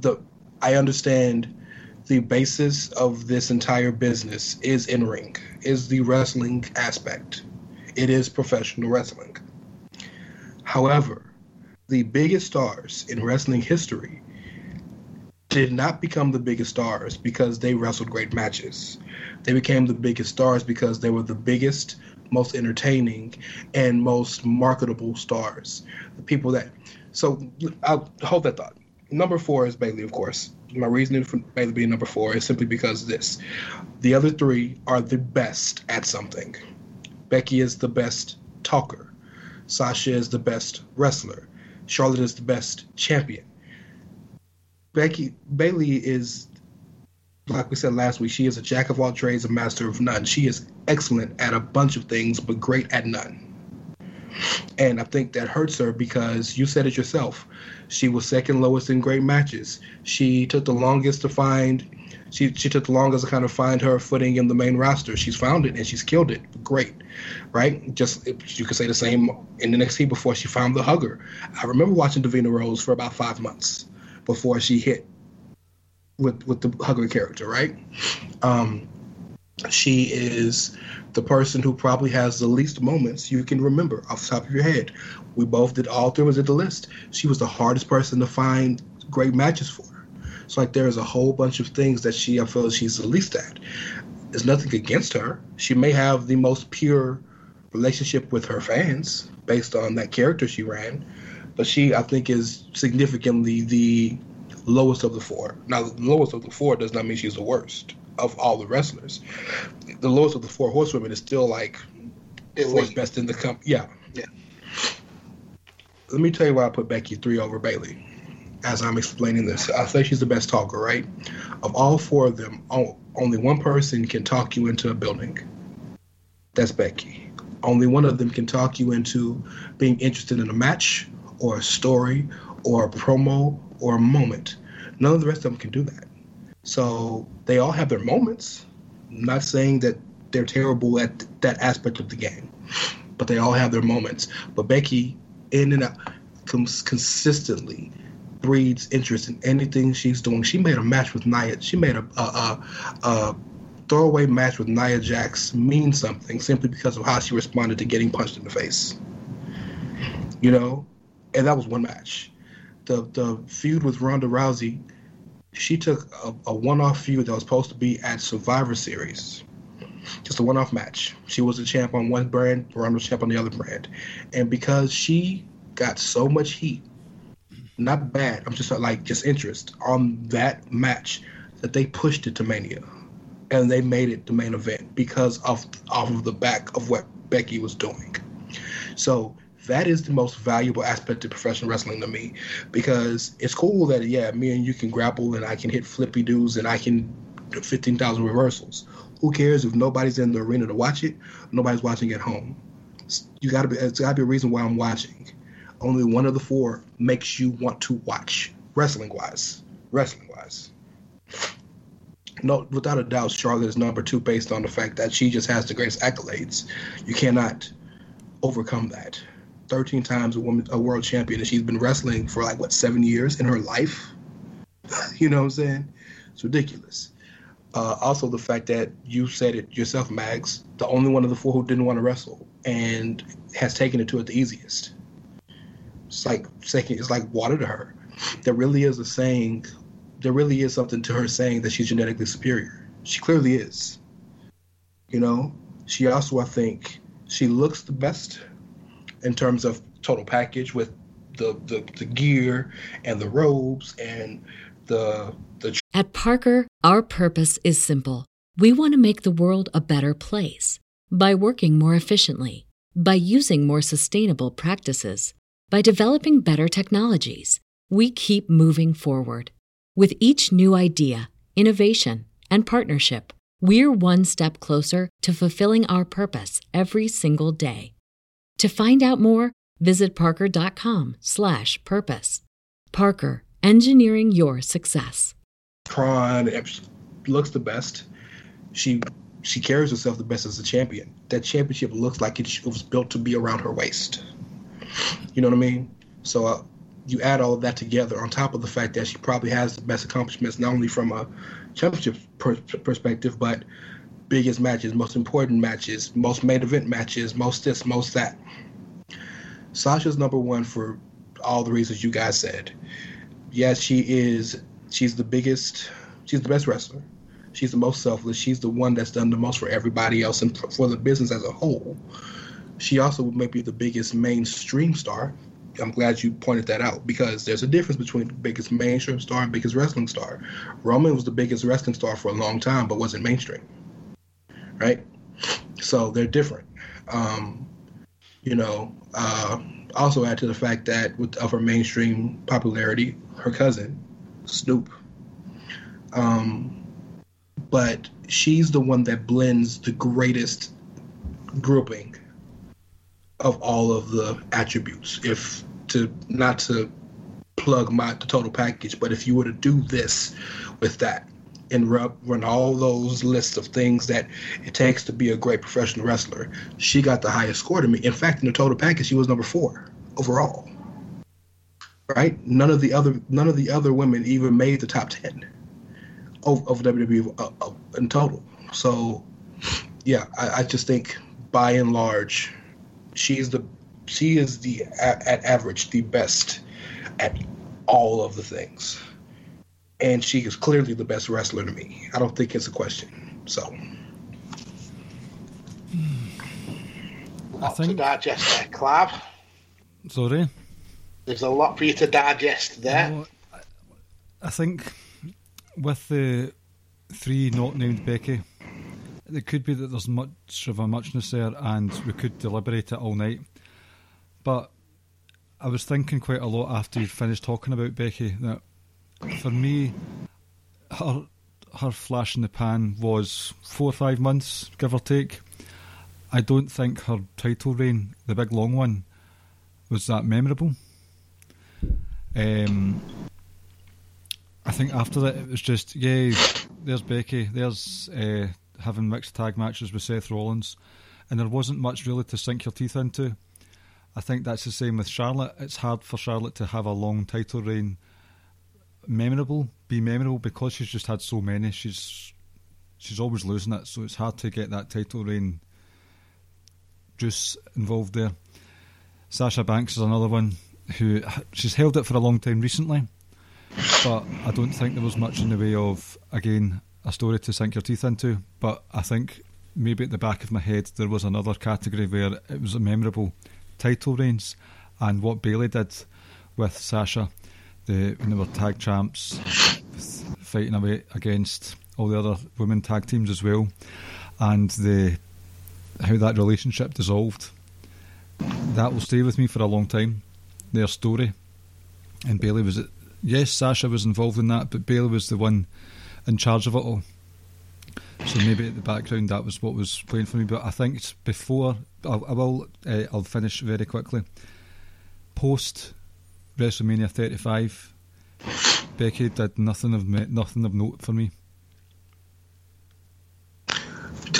the I understand the basis of this entire business is in ring, is the wrestling aspect. It is professional wrestling. However, the biggest stars in wrestling history did not become the biggest stars because they wrestled great matches. They became the biggest stars because they were the biggest, most entertaining, and most marketable stars. The people that. So I'll hold that thought. Number four is Bayley, of course. My reasoning for Bayley being number four is simply because this. The other three are the best at something. Becky is the best talker. Sasha is the best wrestler. Charlotte is the best champion. Becky Bayley is, like we said last week, she is a jack of all trades, a master of none. She is excellent at a bunch of things, but great at none. And I think that hurts her because you said it yourself. She was second lowest in great matches. She took the longest to find. She she took the longest to kind of find her footing in the main roster. She's found it and she's killed it. Great, right? Just you could say the same in the NXT before she found the hugger. I remember watching Davina Rose for about five months before she hit with with the hugger character, right? Um, she is the person who probably has the least moments you can remember off the top of your head. We both did all three was at the list. She was the hardest person to find great matches for. It's like there is a whole bunch of things that she I feel she's the least at. There's nothing against her. She may have the most pure relationship with her fans based on that character she ran, but she I think is significantly the lowest of the four. Now the lowest of the four does not mean she's the worst of all the wrestlers. The lowest of the four horsewomen is still like fourth best in the company. Yeah, yeah. Let me tell you why I put Becky three over Bayley. As I'm explaining this, I say she's the best talker, right? Of all four of them, only one person can talk you into a building. That's Becky. Only one of them can talk you into being interested in a match or a story or a promo or a moment. None of the rest of them can do that. So they all have their moments. I'm not saying that they're terrible at that aspect of the game, but they all have their moments. But Becky, in and out, comes consistently breeds interest in anything she's doing. She made a match with Nia. She made a, a, a, a throwaway match with Nia Jax mean something simply because of how she responded to getting punched in the face. You know, and that was one match. The the feud with Ronda Rousey, she took a, a one-off feud that was supposed to be at Survivor Series, just a one-off match. She was the champ on one brand, Ronda was champ on the other brand, and because she got so much heat, not bad. I'm just like just interest on that match that they pushed it to Mania and they made it the main event because of off of the back of what Becky was doing. So that is the most valuable aspect of professional wrestling to me because it's cool that yeah, me and you can grapple and I can hit flippy dudes and I can do 15,000 reversals. Who cares if nobody's in the arena to watch it? Nobody's watching at home. You got to be. It's got to be a reason why I'm watching. Only one of the four makes you want to watch wrestling wise. Wrestling wise no, without a doubt, Charlotte is number two based on the fact that she just has the greatest accolades. You cannot overcome that. 13 times a woman, a world champion, and she's been wrestling for like what seven years in her life. <laughs> you know what I'm saying? It's ridiculous. Uh, also, the fact that you said it yourself, Mags, the only one of the four who didn't want to wrestle and has taken it to it the easiest. It's like second, it's like water to her. There really is a saying there really is something to her saying that she's genetically superior. She clearly is. You know, she also, I think, she looks the best in terms of total package with the, the, the gear and the robes and the the. At Parker, our purpose is simple. We want to make the world a better place by working more efficiently, by using more sustainable practices, by developing better technologies. We keep moving forward with each new idea, innovation, and partnership, we're one step closer to fulfilling our purpose every single day. To find out more, visit parker.com/purpose. Parker, engineering your success. Tron looks the best. She she carries herself the best as a champion. That championship looks like it was built to be around her waist. You know what I mean? So uh, you add all of that together on top of the fact that she probably has the best accomplishments, not only from a championship per- perspective, but biggest matches, most important matches, most main event matches, most this, most that. Sasha's number one for all the reasons you guys said. Yes, she is. She's the biggest. She's the best wrestler. She's the most selfless. She's the one that's done the most for everybody else and for the business as a whole. She also may be the biggest mainstream star I'm glad you pointed that out because there's a difference between biggest mainstream star and biggest wrestling star. Roman was the biggest wrestling star for a long time, but wasn't mainstream, right? So they're different. Um, you know, uh, also add to the fact that with of her mainstream popularity, her cousin Snoop. Um, but she's the one that blends the greatest grouping of all of the attributes. If to not to plug my the total package, but if you were to do this with that and run, all those lists of things that it takes to be a great professional wrestler, she got the highest score to me. In fact, in the total package, she was number four overall. Right? None of the other none of the other women even made the top ten of, of WWE uh, uh, in total. So, yeah, I, I just think by and large she is the she is the at average the best at all of the things. And she is clearly the best wrestler to me. I don't think it's a question. So I Lot to think. digest there, Clive. Sorry. There's a lot for you to digest there. No, I- I think with the three not named Becky, it could be that there's much of a muchness there, and we could deliberate it all night. But I was thinking quite a lot after you finished talking about Becky that for me, her her flash in the pan was four or five months, give or take. I don't think her title reign, the big long one, was that memorable. Um, I think after that it was just yay. There's Becky. There's uh, having mixed tag matches with Seth Rollins, and there wasn't much really to sink your teeth into. I think that's the same with Charlotte. It's hard for Charlotte to have a long title reign memorable, be memorable because she's just had so many. She's she's always losing it, so it's hard to get that title reign juice involved there. Sasha Banks is another one who she's held it for a long time recently, but I don't think there was much in the way of again a story to sink your teeth into. But I think maybe at the back of my head there was another category where it was a memorable title reigns and what Bayley did with Sasha, the when they were tag champs, fighting away against all the other women tag teams as well, and the how that relationship dissolved. That will stay with me for a long time. Their story, and Bayley was it. Yes, Sasha was involved in that, but Bayley was the one in charge of it all. So maybe at the background that was what was playing for me. But I think before I, I will. Uh, I'll finish very quickly. Post WrestleMania 35, Becky did nothing of me, nothing of note for me.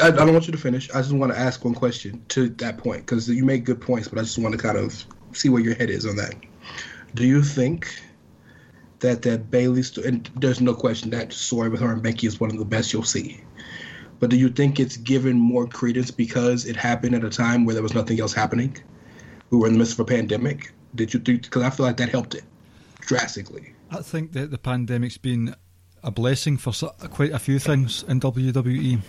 I, don't want you to finish. I just want to ask one question to that point because you make good points, but I just want to kind of see where your head is on that. Do you think that that Bayley and there's no question that story with her and Becky is one of the best you'll see. But do you think it's given more credence because it happened at a time where there was nothing else happening? We were in the midst of a pandemic. Did you think? Because I feel like that helped it drastically. I think that the pandemic's been a blessing for quite a few things in WWE.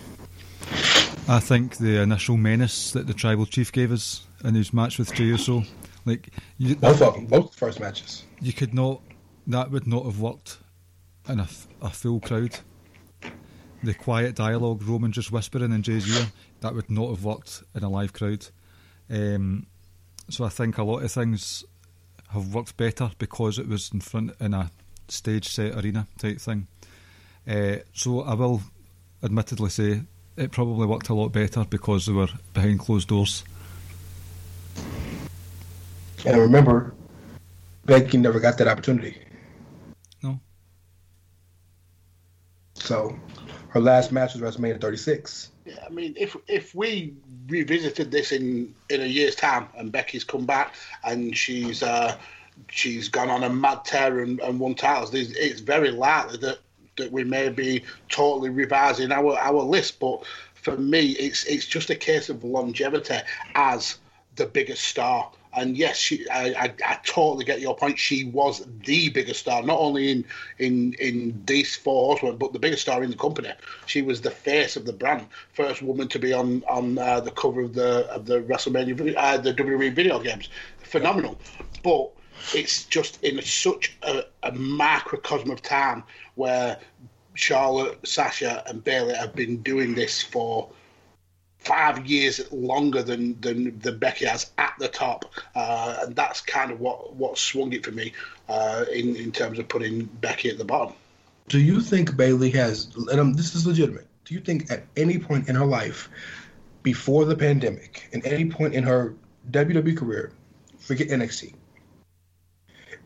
I think the initial menace that the tribal chief gave us in his match with Jey Uso, like you, Both of them, both first matches. you could not, that would not have worked in a full crowd. The quiet dialogue, Roman just whispering in Jey's ear, that would not have worked in a live crowd. Um, so I think a lot of things have worked better because it was in front in a stage set arena type thing. Uh, so I will admittedly say it probably worked a lot better because they were behind closed doors. And remember, Becky never got that opportunity. No. So her last match was WrestleMania 36. Yeah, I mean, if if we revisited this in in a year's time and Becky's come back and she's uh, she's gone on a mad tear and, and won titles, it's very likely that that we may be totally revising our our list. But for me, it's it's just a case of longevity as the biggest star. And yes, she, I, I, I totally get your point. She was the biggest star, not only in in in these four horsemen, but the biggest star in the company. She was the face of the brand, first woman to be on on uh, the cover of the of the WrestleMania, uh, the WWE video games. Phenomenal, but it's just in such a, a microcosm of time where Charlotte, Sasha, and Bayley have been doing this for five years longer than than, than Becky has at the top, uh, and that's kind of what what swung it for me uh, in in terms of putting Becky at the bottom. Do you think Bayley has, and um, this is legitimate, do you think at any point in her life, before the pandemic, at any point in her WWE career, forget NXT,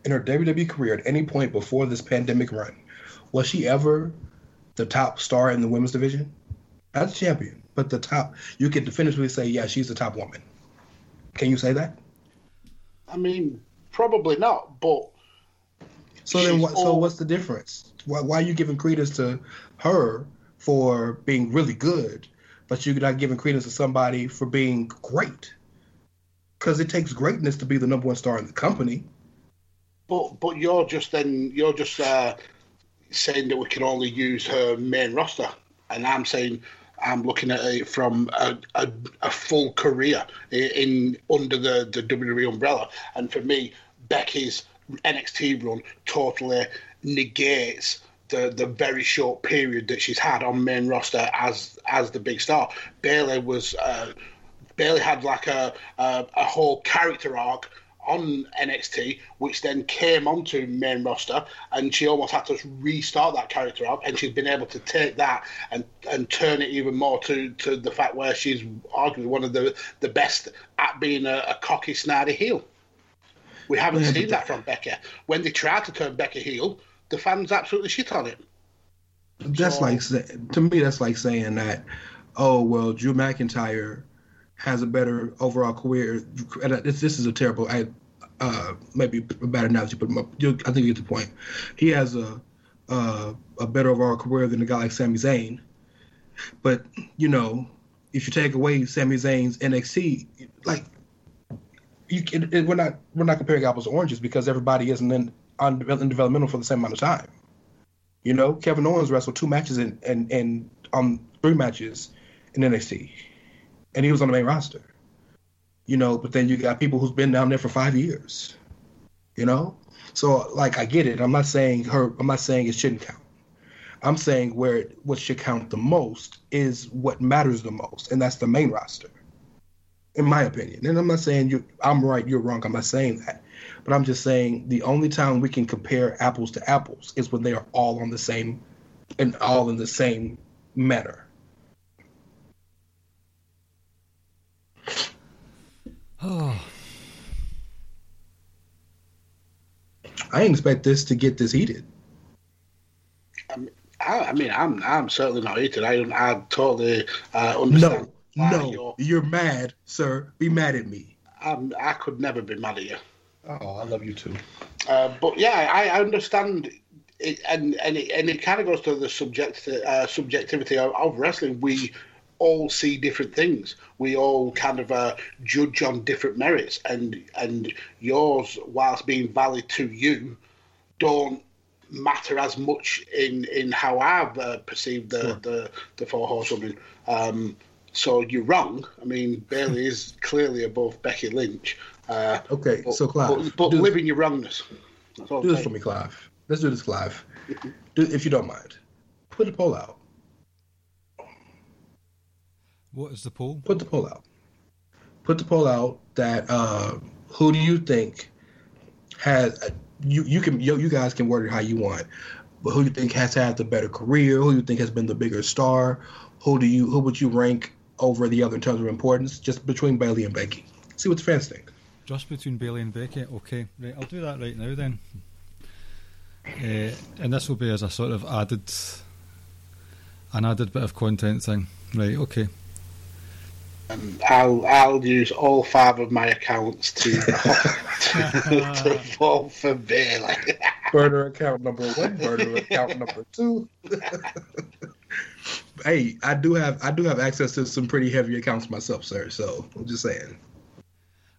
in her WWE career, at any point before this pandemic run, was she ever the top star in the women's division? As champion, but the top. You can definitively say, yeah, she's the top woman. Can you say that? I mean, probably not, but So then, what, so what's the difference? Why, why are you giving credence to her for being really good, but you're not giving credence to somebody for being great? Because it takes greatness to be the number one star in the company. but but you're just then you're just uh, saying that we can only use her main roster, and I'm saying I'm looking at it from a, a, a full career in, in under the, the WWE umbrella. And for me, Becky's NXT run totally negates the, the very short period that she's had on main roster as as the big star. Bayley was uh, Bayley had like a, a a whole character arc on NXT, which then came onto main roster, and she almost had to restart that character up, and she's been able to take that and and turn it even more to to the fact where she's arguably one of the the best at being a, a cocky, snarty heel. We haven't seen that from Becca. When they tried to turn Becca heel, the fans absolutely shit on it. That's So- like to me. That's like saying that, oh well, Drew McIntyre has a better overall career. And this, this is a terrible, I, uh, maybe a bad analogy, but you, I think you get the point. He has a uh, a better overall career than a guy like Sami Zayn. But you know, if you take away Sami Zayn's NXT, like you, it, we're not we're not comparing apples to oranges because everybody isn't in on in developmental for the same amount of time. You know, Kevin Owens wrestled two matches and and and um three matches in NXT, and he was on the main roster. You know, but then you got people who's been down there for five years. You know, so like I get it. I'm not saying her. I'm not saying it shouldn't count. I'm saying where it, what should count the most is what matters the most, and that's the main roster, in my opinion. And I'm not saying you. I'm right. You're wrong. I'm not saying that. But I'm just saying the only time we can compare apples to apples is when they are all on the same and all in the same manner. Oh, <sighs> I didn't expect this to get this heated. I, I mean, I'm I'm certainly not heated. I I totally uh, understand. No, why no, you're- you're mad, sir. Be mad at me. I'm, I could never be mad at you. Oh, I love you too. Uh, but yeah, I, I understand, it, and and it, and it kind of goes to the subject uh, subjectivity of, of wrestling. We all see different things. We all kind of uh, judge on different merits, and and yours, whilst being valid to you, don't matter as much in in how I've uh, perceived the, Sure. the the four horsewomen. Um, so you're wrong. I mean, Bayley <laughs> is clearly above Becky Lynch. Uh, Okay, but, so Clive, but, but live in your wrongness. Do this for me, Clive. Let's do this, Clive. <laughs> Do, if you don't mind, put a poll out. What is the poll? Put the poll out. Put the poll out that uh, who do you think has uh, you you can you, you guys can word it how you want, but who do you think has had the better career? Who do you think has been the bigger star? Who do you who would you rank over the other in terms of importance? Just between Bayley and Becky. See what the fans think. Just between Bayley and Becky. Okay, right. I'll do that right now then. Uh, and this will be as a sort of added, an added bit of content thing. Right. Okay. And I'll I'll use all five of my accounts to <laughs> to, to vote for Bayley. <laughs> Burner account number one, burner account number two. <laughs> hey, I do have I do have access to some pretty heavy accounts myself, sir. So I'm just saying.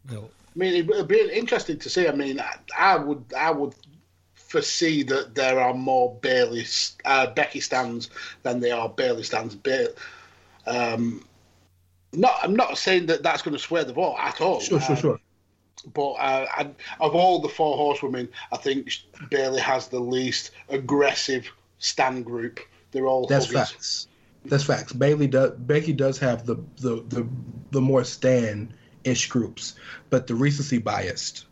Well, I mean, it would be interesting to see. I mean, I, I would I would foresee that there are more Bayley uh, Becky stands than there are Bayley stands. Ba- um, not I'm not saying that that's going to sway the vote at all. Sure, sure, Um, sure. But uh, I, of all the four horsewomen, I think Bayley has the least aggressive stand group. They're all That's huggers. facts. That's facts. Bayley does. Becky does have the the the, the more stand ish groups, but the recency biased.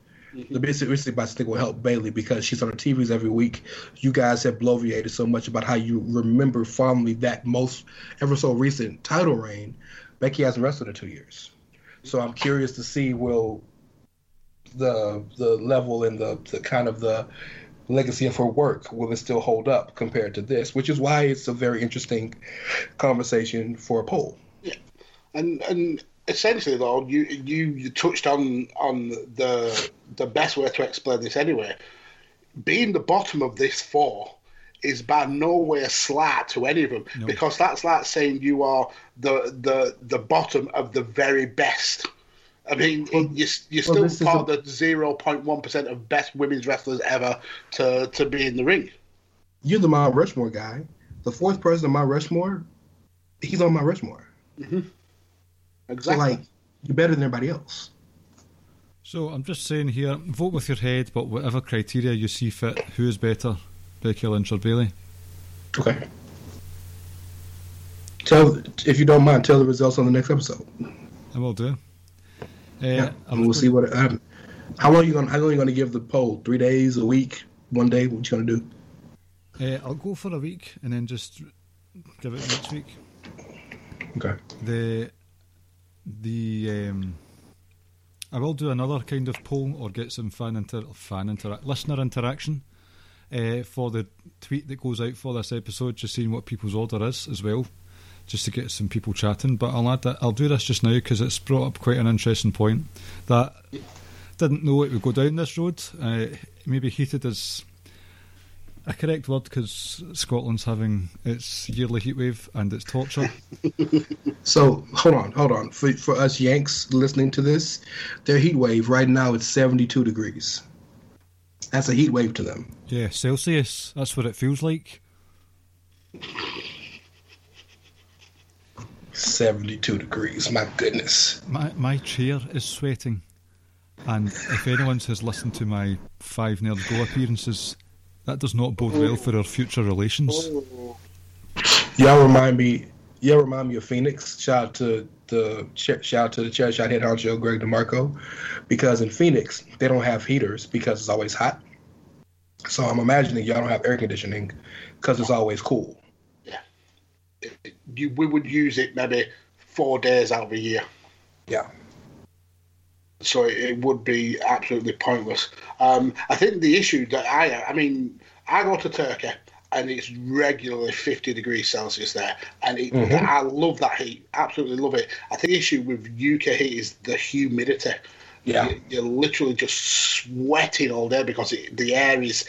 The basic recency bias I think will help Bayley because she's on the TVs every week. You guys have bloviated so much about how you remember fondly that most ever so recent title reign. Becky hasn't wrestled in two years, so I'm curious to see will the the level and the, the kind of the legacy of her work will it still hold up compared to this? Which is why it's a very interesting conversation for a poll. Yeah, And and essentially though, you you, you touched on on the the best way to explain this anyway. Being the bottom of this four is by no way a slight to any of them because that's like saying you are the the the bottom of the very best. I mean, Well- you're, you're well, still this is part a- of the zero point one percent of best women's wrestlers ever to to be in the ring. you're the Mount Rushmore guy. The fourth person on Mount Rushmore, he's on Mount Rushmore. Mm-hmm. So Exactly. like, you're better than everybody else. So I'm just saying here, vote with your head, but whatever criteria you see fit, who is better, Lynch or Bayley? Okay. Tell if you don't mind, tell the results on the next episode. I will do. Uh, Yeah, and we'll see what. Um, how long you gonna? How long you gonna give the poll? Three days, a week, one day? What you gonna do? Uh, I'll go for a week and then just give it next week. Okay. The the um, I will do another kind of poll or get some fan inter fan interact listener interaction uh, for the tweet that goes out for this episode, just seeing what people's order is as well, just to get some people chatting. But I'll add that I'll do this just now because it's brought up quite an interesting point that didn't know it would go down this road. Uh, maybe heated is a correct word because Scotland's having its yearly heatwave and it's torture. <laughs> So hold on, hold on. For for us Yanks listening to this, their heat wave right now it's seventy two degrees. That's a heat wave to them. Yeah, Celsius. That's what it feels like. Seventy two degrees. My goodness. My my chair is sweating, and if anyone has listened to my five nerd go appearances, that does not bode well for our future relations. Y'all remind me. Y'all remind me of Phoenix. Shout out to the shout out to the chair shot head honcho Greg DeMarco, because in Phoenix they don't have heaters because it's always hot. So I'm imagining y'all don't have air conditioning because it's always cool. Yeah, you, we would use it maybe four days out of a year. Yeah. so it, it would be absolutely pointless. Um, I think the issue that I, I mean, I go to Turkey and it's regularly 50 degrees Celsius there, and it, Mhm. I love that heat, absolutely love it. I think the issue with UK heat is the humidity. Yeah. You- You're literally just sweating all day because it, the air is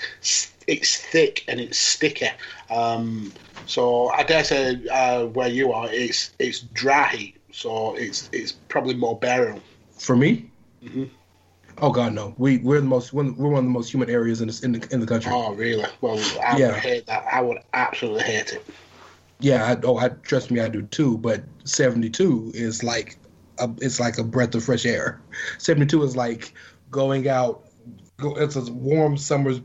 it's thick and it's sticky. Um, so I dare say uh, where you are, it's it's dry heat, so it's it's probably more bearable. For me. Mhm. Oh God, no. We we're the most one, we're one of the most humid areas in this, in the in the country. Oh, really? Well, I Yeah. would hate that. I would absolutely hate it. Yeah, I, oh, I trust me, I do too. But seventy-two is like, a, it's like a breath of fresh air. Seventy-two is like going out. Go, it's a warm summer's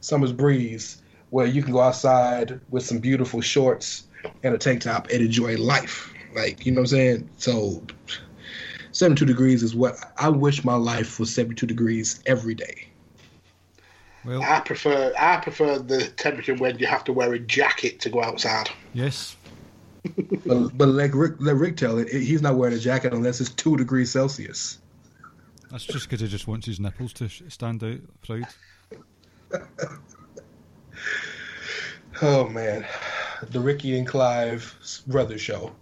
summer's breeze where you can go outside with some beautiful shorts and a tank top and enjoy life. Like you know what I'm saying? So, seventy-two degrees is what I wish my life was. Seventy-two degrees every day. Well, I prefer I prefer the temperature when you have to wear a jacket to go outside. yes. <laughs> But, but let Rick, let Rick tell it, he's not wearing a jacket unless it's two degrees Celsius. That's just because he just wants his nipples to stand out proud. <laughs> Oh man, the Ricky and Clive brother show.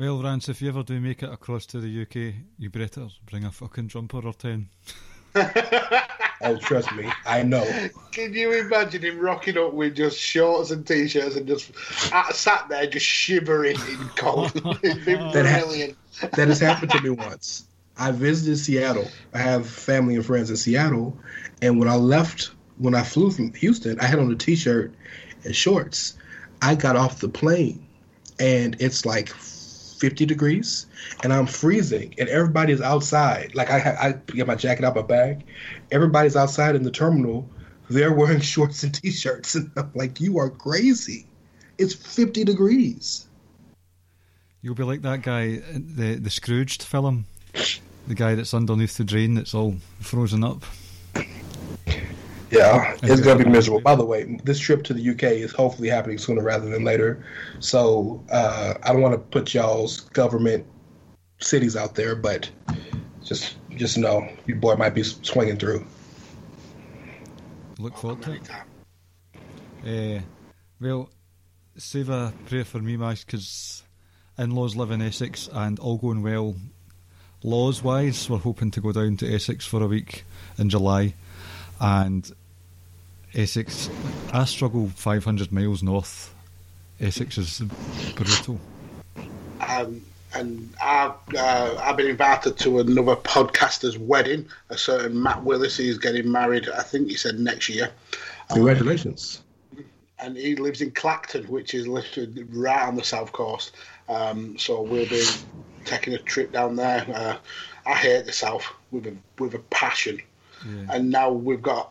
Well, Rance, if you ever do make it across to the UK, you better bring a fucking jumper or ten. <laughs> Oh, trust me, I know. Can you imagine him rocking up with just shorts and t-shirts and just uh, sat there just shivering in cold? <laughs> It'd be <laughs> That ha- That has happened to me once. I visited Seattle. I have family and friends in Seattle, and when I left, when I flew from Houston, I had on a t-shirt and shorts. I got off the plane, and it's like 50 degrees, and I'm freezing, and everybody's outside. Like I, I get my jacket out my bag. Everybody's outside in the terminal. They're wearing <laughs> shorts and t-shirts, and I'm like, "You are crazy! It's 50 degrees." You'll be like that guy, the the Scrooged film, the guy that's underneath the drain that's all frozen up. Yeah, it's gonna be miserable. By the way, this trip to the UK is hopefully happening sooner rather than later. So uh, I don't want to put y'all's government cities out there, but just just know your boy might be swinging through. Look forward to it. Uh, well, save a prayer for me, Max, because in-laws live in Essex, and all going well, laws-wise, we're hoping to go down to Essex for a week in July, and Essex, I struggle 500 miles north. Essex is brutal. Um, and I've, uh, I've been invited to another podcaster's wedding. A certain Matt Willis is getting married, I think he said next year. Congratulations. and he lives in Clacton, which is literally right on the south coast. Um, so we'll be taking a trip down there. Uh, I hate the south with a with a passion, and now we've got a-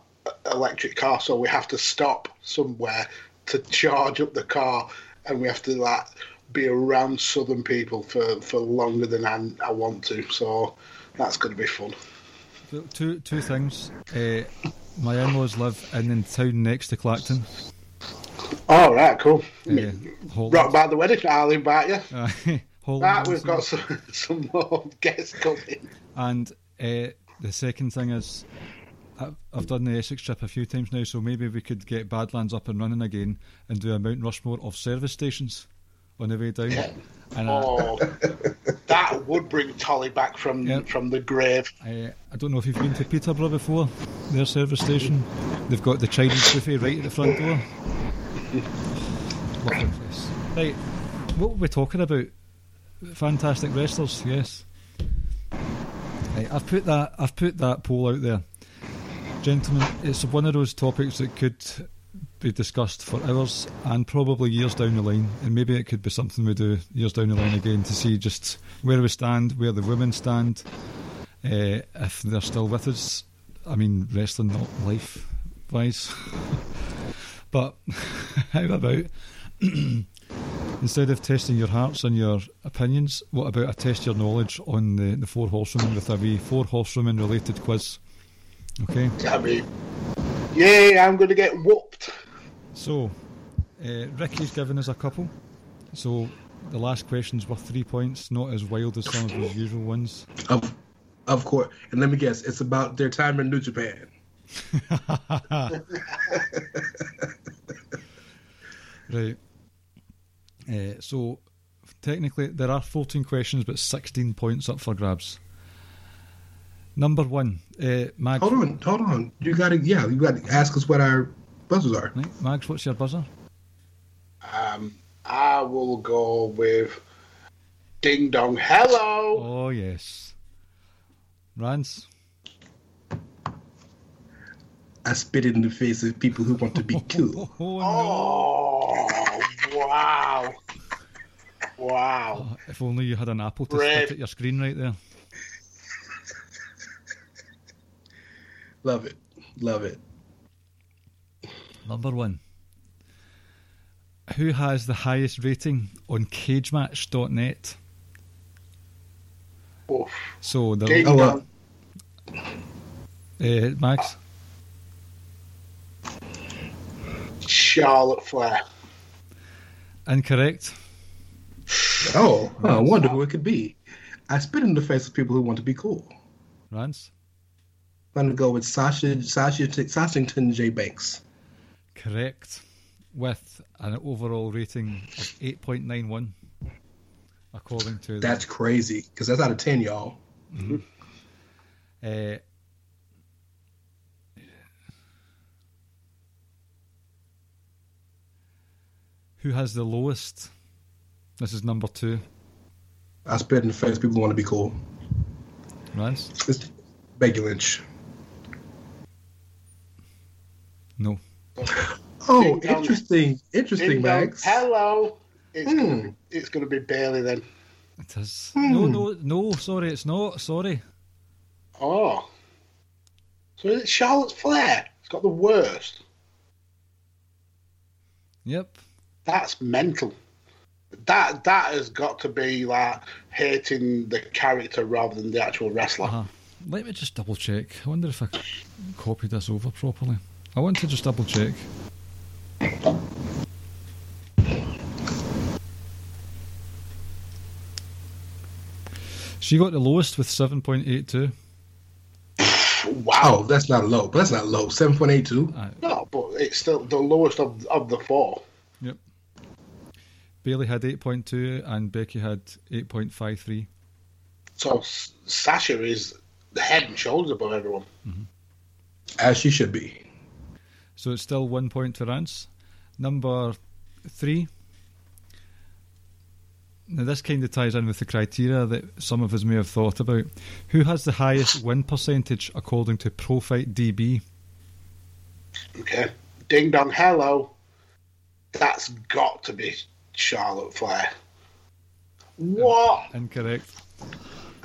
electric car, so we have to stop somewhere to charge up the car, and we have to like be around southern people for, for longer than I, I want to. So that's going to be fun. Two two things. Uh, my in-laws live in the town next to Clacton. oh, All right, cool. Uh. Rock by the wedding, I'll invite you. <laughs> Uh, Right, we've got some, <laughs> some more <laughs> guests coming. And uh, the second thing is, I've, I've done the Essex trip a few times now, so maybe we could get Badlands up and running again and do a Mount Rushmore of service stations on the way down. And I, Oh, that would bring Tolly back from Yep. from the grave. I, I don't know if you've been to Peterborough before, their service station. They've got the Chinese buffet right at the front door. <laughs> Lovely place. Right, what were we talking about? Fantastic wrestlers, yes. Right, I've put that I've put that poll out there. Gentlemen, it's one of those topics that could be discussed for hours and probably years down the line, and maybe it could be something we do years down the line again to see just where we stand, where the women stand, uh, if they're still with us. I mean, wrestling, not life wise. <laughs> but <laughs> how about <clears throat> instead of testing your hearts and your opinions, what about a test your knowledge on the, the four horsewomen with a wee four horsewomen related quiz? Okay. I mean, yeah, I'm going to get whooped. So, uh, Ricky's given us a couple. So, the last question's worth three points, not as wild as some of his usual ones. Of, of course. And let me guess, it's about their time in New Japan. <laughs> Right. Uh, so, technically, there are 14 questions, but 16 points up for grabs. Number one, uh, Mag. Hold on, hold on. You gotta, yeah, you gotta ask us what our buzzers are. Right, Mags, what's your buzzer? Um, I will go with Ding Dong Hello. Oh, yes. Rance. I spit it in the face of people who want to be <laughs> cool. Oh, no. Oh, wow. Wow. If only you had an apple to Brave. stick at your screen right there. Love it. Love it. Number one. Who has the highest rating on cagematch.net? Oof. So, the Ding Oh, Dong. uh, Mags. Charlotte Flair. Incorrect. Oh, I wonder who it could be. I spit in the face of people who want to be cool. Rance. I'm gonna go with Sasha, Sasha, Sashington J. Banks. Correct. With an overall rating of 8.91, according to the- That's crazy because that's out of ten, y'all. Uh, who has the lowest? This is number two. I spit in the face people want to be cool. Rance? It's Becky Lynch. No. Oh, Ding dong. interesting, interesting, Ding Dong Mags. Hello. It's Hmm. gonna be, it's going to be Bayley then. It is. No, no, no, sorry, it's not. Sorry. Oh. So it's Charlotte Flair. It's got the worst. Yep. That's mental. That that has got to be like hating the character rather than the actual wrestler. Uh-huh. Let me just double check. I wonder if I copied this over properly. I want to just double check. She got the lowest with 7.82. Wow. That's not low, but that's not low. Seven point eight two. Uh, No, but it's still the lowest of of the four. Yep. Bayley had 8.2 and Becky had 8.53. So Sasha is the head and shoulders above everyone. As she should be. So it's still one point to Rance. Number three. Now this kind of ties in with the criteria that some of us may have thought about. Who has the highest win percentage according to ProFight DB? Okay. Ding dong hello. That's got to be Charlotte Flair. What? Incorrect.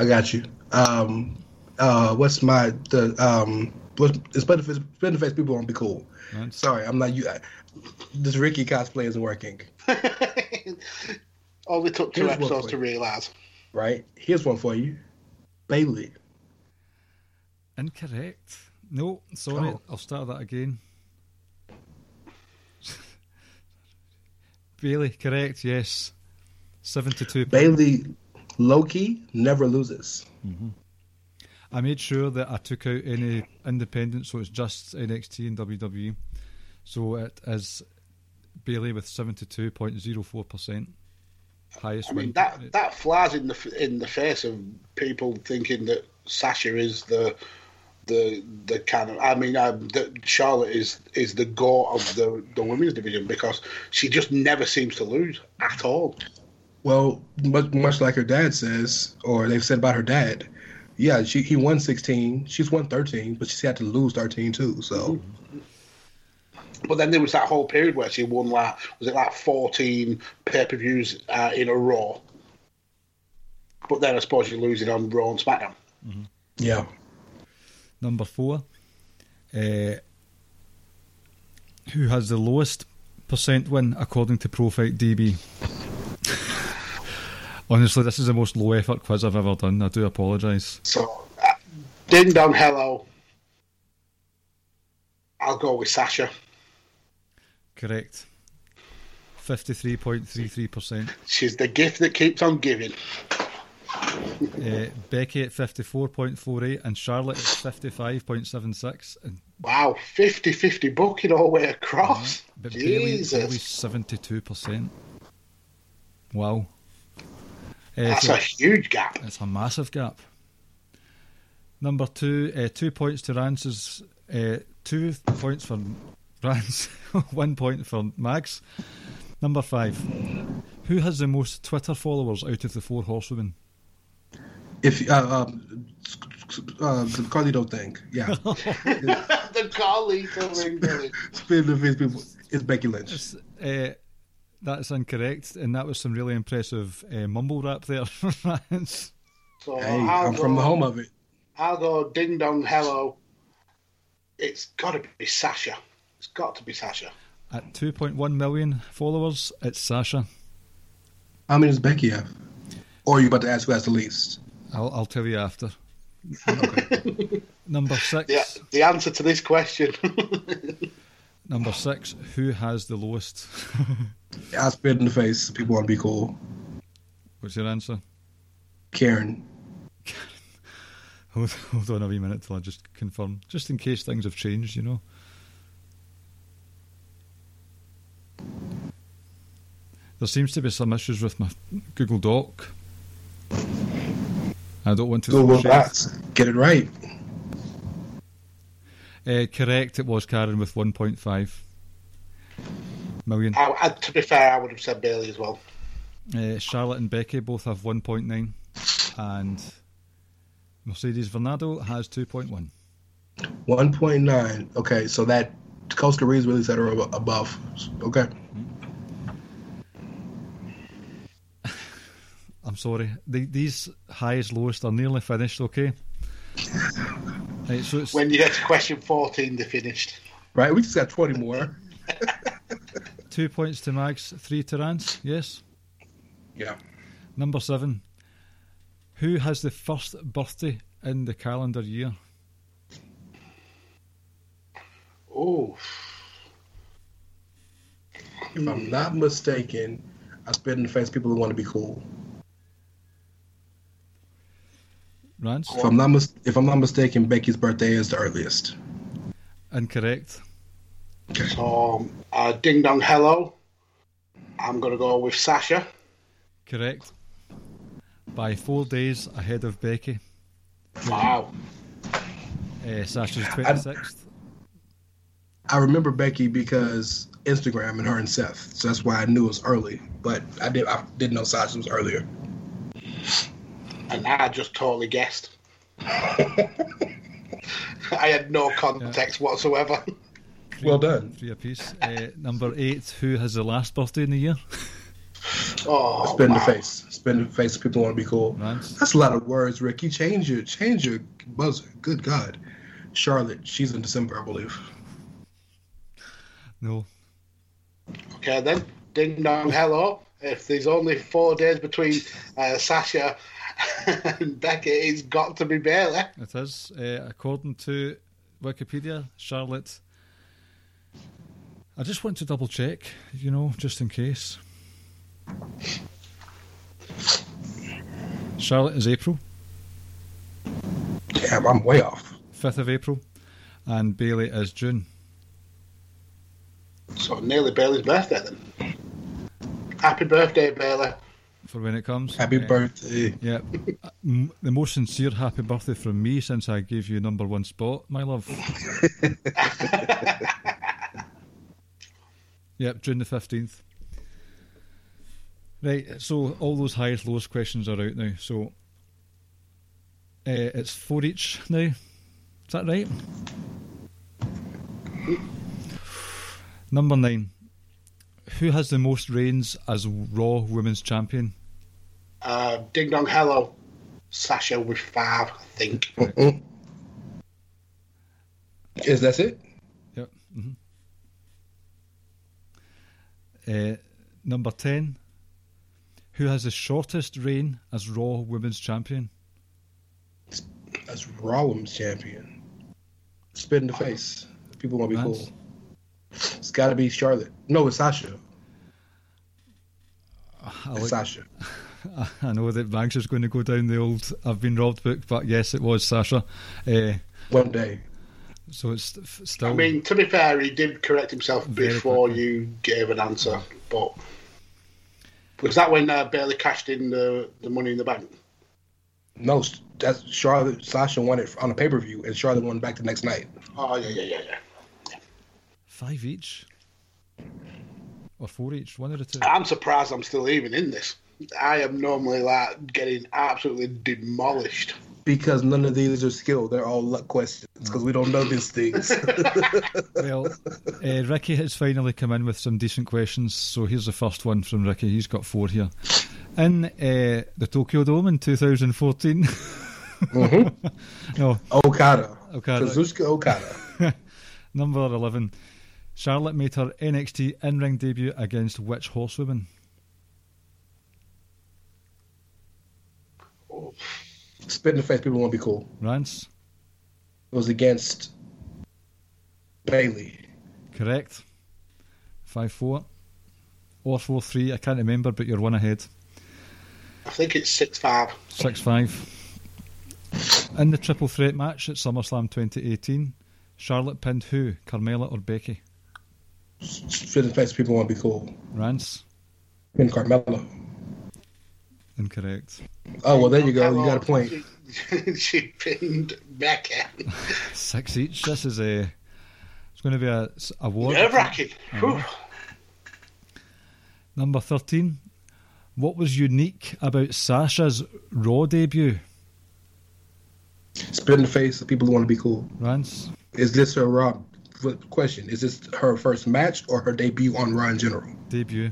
I got you. Um, uh, what's my the um? What's it's better face better face people won't be cool. Rance? Sorry, I'm not you. I, this Ricky cosplay isn't working. <laughs> Only took two Here's episodes to realise. Right? Here's one for you. Bayley. Incorrect. No, sorry. Oh. I'll start that again. <laughs> Bayley, correct, yes. 72. Bayley Loki never loses. Mm-hmm. I made sure that I took out any independent, so it's just NXT and WWE. So it is Bayley with 72.04%. Highest I mean win. that that flies in the in the face of people thinking that Sasha is the the the kind of I mean um, that Charlotte is is the goat of the the women's division because she just never seems to lose at all. Well, much, much like her dad says, or they've said about her dad. Yeah, she he won 16. She's won 13, but she's had to lose 13 too. So But then there was that whole period where she won like was it like fourteen pay per views uh, in a row. But then I suppose you're losing on Raw and SmackDown. yeah, Number four. Uh, who has the lowest percent win according to Pro Fight DB? Honestly, this is the most low effort quiz I've ever done. I do apologise. So, uh, ding dong, hello. I'll go with Sasha. Correct. 53.33%. She's the gift that keeps on giving. Uh, Becky at 54.48 and Charlotte at 55.76. And, Wow, 50 50 booking all the way across. but Bayley, Jesus. Bayley's 72%. Wow. Uh, That's so a huge gap. it's a massive gap. Number two, uh, two points to Rance's, uh, two points for Rance, <laughs> one point for Mags. Number five, who has the most Twitter followers out of the four horsewomen? if uh, um, uh, the Carlito thing, yeah, <laughs> the Carlito ring, Billy. spin the face people. It's Becky Lynch. It's, uh, that's incorrect, and that was some really impressive uh, mumble rap there, <laughs> Rance. So Hey, I'll I'm from the home of it. I'll go ding dong, hello. It's got to be Sasha. It's got to be Sasha. At 2.1 million followers, it's Sasha. How many does Becky have? Or are you about to ask who has the least? I'll, I'll tell you after. <laughs> Number six. Yeah, the answer to this question. <laughs> Number six. Who has the lowest? I spit in the face. People want to be cool. What's your answer? Karen. <laughs> Hold, hold on a wee minute till I just confirm, just in case things have changed, you know. There seems to be some issues with my Google Doc. I don't want to. Throw shade. Docs. Get it right. Uh, correct, it was Karen with 1.5 million. I, I, to be fair, I would have said Bayley as well. Uh, Charlotte and Becky both have 1.9, and Mercedes Varnado has 2.1. 1.9. Okay, so that Koska Reeves really set her above. Okay. <laughs> I'm sorry. The, these highest, lowest are nearly finished, okay? Right, so it's When you get to question 14, they finished. Right? We just got 20 more. <laughs> two points to Mags, three to Rance, yes? Yeah. Number seven. Who has the first birthday in the calendar year? Oh, If I'm not mistaken, I spit in the face people who want to be cool. Rance? If I'm not mis- if I'm not mistaken, Becky's birthday is the earliest. Incorrect. so uh, ding dong, hello. I'm going to go with Sasha. Correct. By four days ahead of Becky. Wow. Uh, Sasha's 26th. I remember Becky because Instagram and her and Seth, so that's why I knew it was early. But I did I didn't know Sasha was earlier. And I just totally guessed. <laughs> I had no context whatsoever. Well done. Three apiece. Uh, number eight, who has the last birthday in the year? Oh, Spin the face. Spin the face. People want to be cool. Rance. That's a lot of words, Ricky. Change your change your buzzer. Good God. Charlotte, she's in December, I believe. No. Okay, then. Ding dong, hello. If there's only four days between uh, Sasha and <laughs> Becky, it's got to be Bayley. It is. Uh, according to Wikipedia, Charlotte. I just want to double check, you know, just in case. Charlotte is April, Damn, I'm way off. 5th of April, and Bayley is June. So nearly Bayley's birthday then. Happy birthday, Bayley. For when it comes. Happy Uh, birthday. Yeah. <laughs> Uh, the most sincere happy birthday from me since I gave you number one spot, my love. <laughs> yep, June the 15th. Right, so all those highest, lowest questions are out now. So uh, it's four each now. Is that right? Number nine. Who has the most reigns as Raw Women's Champion? Uh, ding dong, hello. Sasha with five, I think. Mm-mm. Is that it? Yep. hmm Uh, number 10. Who has the shortest reign as Raw Women's Champion? As Raw Women's Champion. Spit in the face. People want to be Rance? cool. It's got to be Charlotte. No, it's Sasha. I, It's Sasha. <laughs> <laughs> I know that Banks is going to go down the old I've been robbed book, but yes, it was Sasha. Uh, One day. so it's still. I mean, to be fair, he did correct himself before quickly. you gave an answer. But was that when uh, Bayley cashed in the, the money in the bank? No, that's Charlotte. Sasha won it on a pay per view, and Charlotte won back the next night. Oh, yeah, yeah, yeah, yeah. five each? Or four each? One of the two. I'm surprised I'm still even in this. I am normally like getting absolutely demolished. Because none of these are skill. They're all luck questions because we don't know these things. <laughs> <laughs> Well, uh, Ricky has finally come in with some decent questions. So here's the first one from Ricky. He's got four here. In uh, the Tokyo Dome in 2014. <laughs> no, Okada. Okada. Kazuchika Okada. Number 11. Charlotte made her NXT in ring debut against which horsewoman? Spit in the face. People want to be cool. Rance? It was against Bayley. Correct. 5 4. Or 4 3. I can't remember, but you're one ahead. I think it's 6 5. 6 5. In the triple threat match at SummerSlam 2018, Charlotte pinned who? Carmella or Becky? Spit in the face. People want to be cool. Rance? And Carmella. Incorrect. Oh well, there you go. You got a point. She, she pinned Becky. Six each. This is a. It's going to be a award. Nerve wracking. Number 13. What was unique about Sasha's Raw debut? Spit in the face. of People who want to be cool. Rance? Is this her Raw? Question: Is this her first match or her debut on Raw in general? Debut.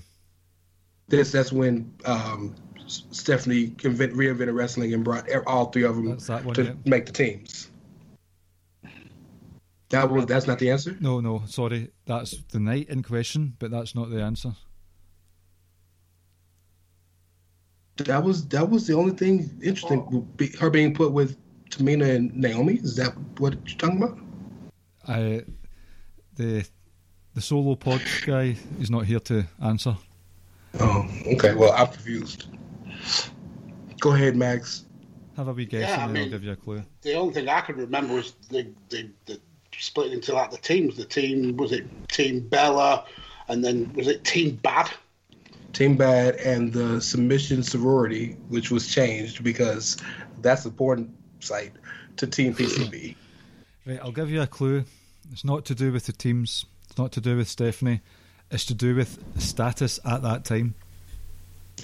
This that's when um, S- Stephanie invent, reinvented wrestling and brought all three of them one, to yeah. make the teams. That was that's not the answer. No, no, sorry. That's the night in question, but that's not the answer. That was that was the only thing interesting. Oh. would be Her being put with Tamina and Naomi. Is that what you're talking about? I, the the solo pod guy is not here to answer. Oh, okay. Well, I'm confused. Go ahead, Mags. Have a wee guess Yeah, and then mean- I'll give you a clue. The only thing I could remember was the, the, the split into like the teams. The team, was it Team Bella? And then was it Team Bad? Team Bad and the Submission Sorority, which was changed because that's the porn site to Team <clears throat> PCB. Right, I'll give you a clue. It's not to do with the teams. It's not to do with Stephanie. It's to do with status at that time.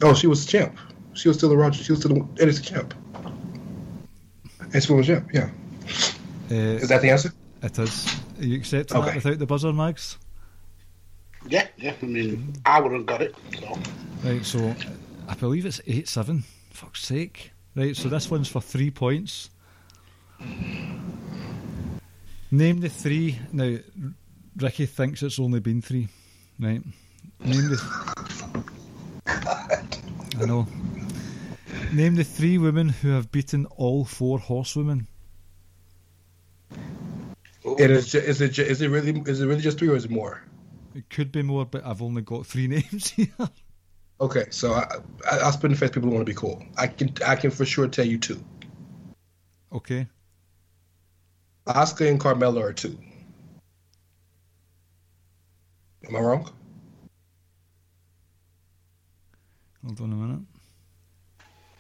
oh, she was champ. She was still a Roger. She was still a NXT champ. And she was champ. Yeah. Uh, Is that the answer? It is. Are you accepting that Okay. without the buzzer, Mags? Yeah, yeah. I mean, I wouldn't got it. So Right, so I believe it's 8 7. Fuck's sake. Right, so this one's for three points. Name the three. Now, Ricky thinks it's only been three. Right. Name the. <laughs> I know. Name the three women who have beaten all four horsewomen. It is. Ju- is it? Ju- is it really? Is it really just three, or is it more? It could be more, but I've only got three <laughs> names here. Okay, so I, I, I'll spin the face. People who want to be cool. I can. I can for sure tell you two. Okay. Asuka and Carmella are two. Am I wrong? Hold on a minute.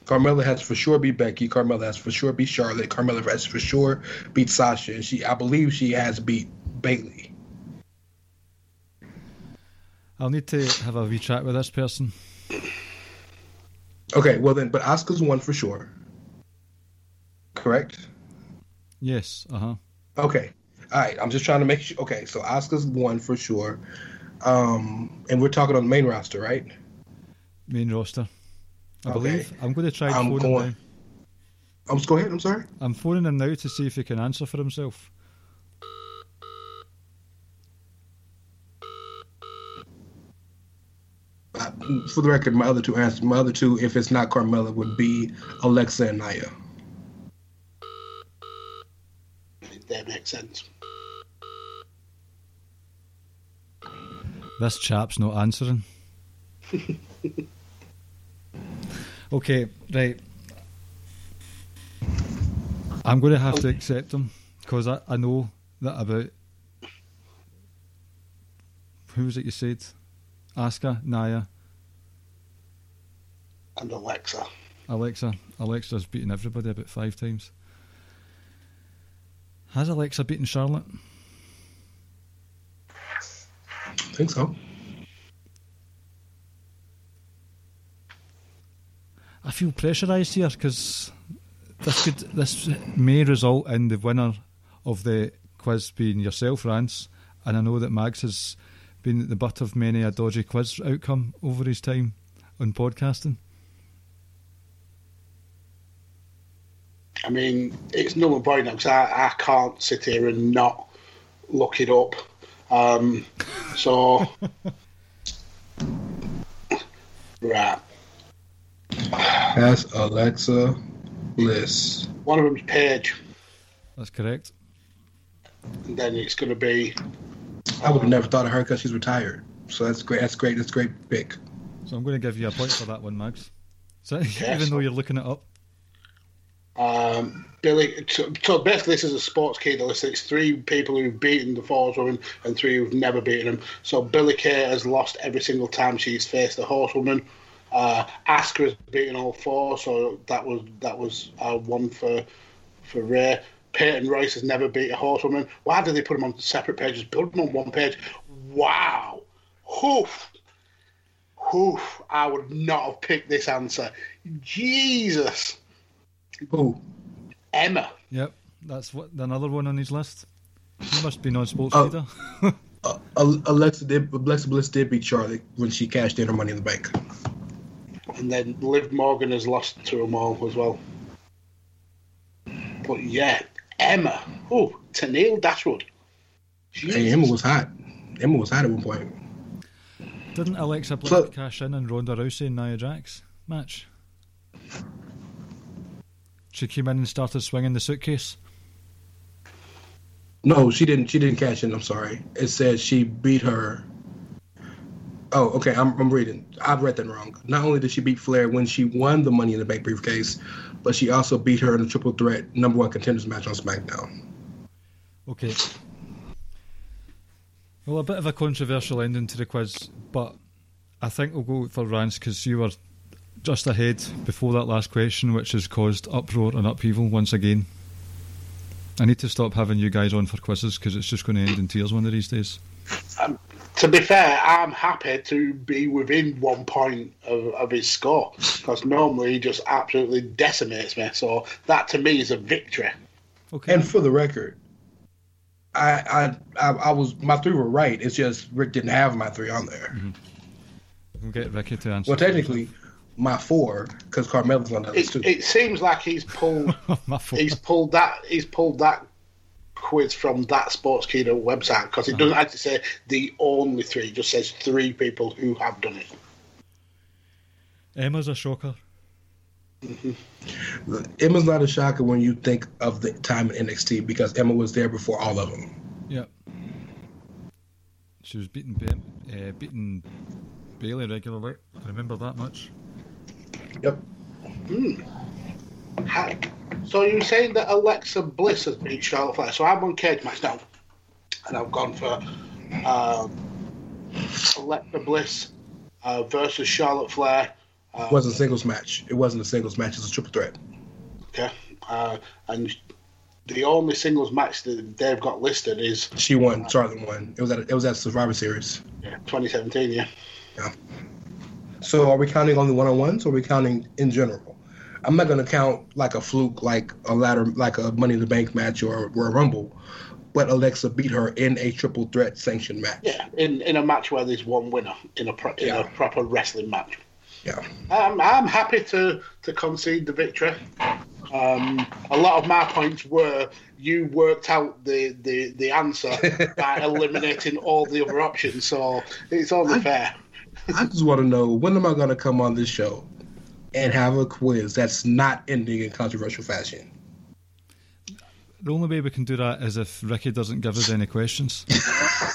Carmella has for sure beat Becky. Carmella has for sure beat Charlotte. Carmella has for sure beat Sasha. And she, I believe, she has beat Bayley. I'll need to have a wee chat with this person. Okay, well then, but Asuka's one for sure. Correct. Yes, uh huh. Okay. All right. I'm just trying to make sure. Okay, so Asuka's one for sure. Um, and we're talking on the main roster, right? Main roster. I Okay. believe. I'm going to try and I'm phone him going- now. Just go ahead. I'm sorry. I'm phoning him now to see if he can answer for himself. Uh, for the record, my other two answers, my other two, if it's not Carmella, would be Alexa and Nia. that makes sense. This chap's not answering. <laughs> okay, right. I'm going to have to accept him because I, I know that about. Who was it you said? Asuka, Nia, And Alexa. Alexa. Alexa's beaten everybody about five times. Has Alexa beaten Charlotte? I think so. I feel pressurised here because this could this may result in the winner of the quiz being yourself, Rance, and I know that Mags has been the butt of many a dodgy quiz outcome over his time on podcasting. I mean, it's no point now because I, I can't sit here and not look it up. Um, so, <laughs> right. That's Alexa Bliss. One of them's Paige, That's correct. and then it's going to be I would have never thought of her because she's retired. So that's great. That's great. That's great pick. So I'm going to give you a point for that one, Mags. So <laughs> even though you're looking it up, um, Billy. So, so basically, this is a sports key list. It's three people who've beaten the Force woman and three who've never beaten them. So Billie Kay has lost every single time she's faced the horsewoman. Uh, Asuka has beaten all four, so that was that was uh, one for for Ray. Peyton Royce has never beat a horsewoman. Why did they put them on separate pages? Build them on one page. Wow. Hoof. Hoof. I would not have picked this answer. Jesus. Who? Emma. yep, that's what another one on his list. He must be non-sports Oh. leader. <laughs> Uh, Alexa did. Alexa Bliss did beat Charlotte when she cashed in her Money in the Bank. And then Liv Morgan has lost to them all as well. But yeah, Emma. Oh, to Neil Dashwood. Hey, Emma was hot. Emma was hot at one point. Didn't Alexa Bliss So- cash in on Ronda Rousey and Nia Jax match? She came in and started swinging the suitcase. No, she didn't. She didn't cash in. I'm sorry. It said she beat her. Oh, okay. I'm, I'm reading. I've read that wrong. Not only did she beat Flair when she won the Money in the Bank briefcase, but she also beat her in the triple threat number one contenders match on SmackDown. Okay. Well, a bit of a controversial ending to the quiz, but I think we'll go for Rance because you were just ahead before that last question, which has caused uproar and upheaval once again. I need to stop having you guys on for quizzes because it's just going to end in tears one of these days. To be fair, I'm happy to be within one point of, of his score because normally he just absolutely decimates me. So that to me is a victory. Okay. And for the record, I, I, I, I was my three were right. It's just Rick didn't have my three on there. We'll get Ricky to answer. Well, technically, my four because Carmella's on that list It, too. it seems like he's pulled <laughs> My fault. he's pulled that he's pulled that quiz from that Sportskeeda website because it doesn't actually say the only three. It just says three people who have done it. Emma's a shocker. Emma's not a shocker when you think of the time in NXT because Emma was there before all of them. Yeah. She was beating ba- uh, beating Bayley regularly. I remember that much. Yep. Ha- So you're saying that Alexa Bliss has beat Charlotte Flair? So I'm on cage match now, and I've gone for um, Alexa Bliss uh, versus Charlotte Flair. It wasn't a singles match. It wasn't a singles match. It's a triple threat. Okay, uh, and the only singles match that they've got listed is She won. Charlotte won. It was at it was at Survivor Series. yeah, 2017. Yeah. So are we counting only one on ones or are we counting in general? I'm not gonna count like a fluke, like a ladder, like a Money in the Bank match or, or a Rumble, but Alexa beat her in a triple threat sanctioned match. Yeah, in, in a match where there's one winner in a pro- in a proper wrestling match. Yeah. I'm, I'm happy to, to concede the victory. Um, a lot of my points were you worked out the, the, the answer <laughs> by eliminating all the other options, so it's only fair. I just want to know when am I gonna come on this show and have a quiz that's not ending in controversial fashion? The only way we can do that is if Ricky doesn't give us any questions. <laughs>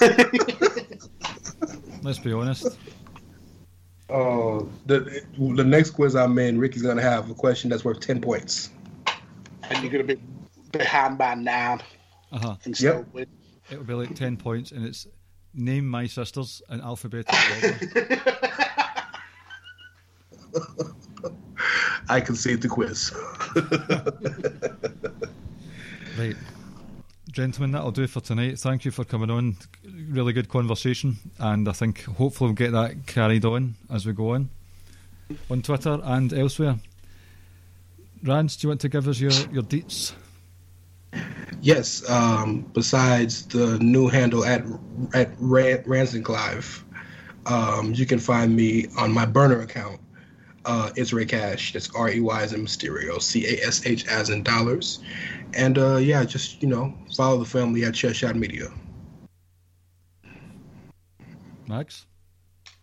Let's be honest. Oh, the the next quiz I'm in, Ricky's gonna have a question that's worth ten points. And you're going to be behind by nine Uh huh. Yep. win. It will be like ten points, and it's name my sisters in alphabetical order. <laughs> I concede the quiz. <laughs> Right. Gentlemen, that'll do for tonight. Thank you for coming on. Really good conversation, and I think hopefully we'll get that carried on as we go on on Twitter and elsewhere. Rance, do you want to give us your, your deets? Yes. Um, besides the new handle at at Ran- Ransom Clive, um, you can find me on my burner account. Uh, it's Rey Cash. That's R E Y as in Mysterio, C A S H as in dollars. And uh, yeah, just you know, follow the family at Chess Shot Media. Mags?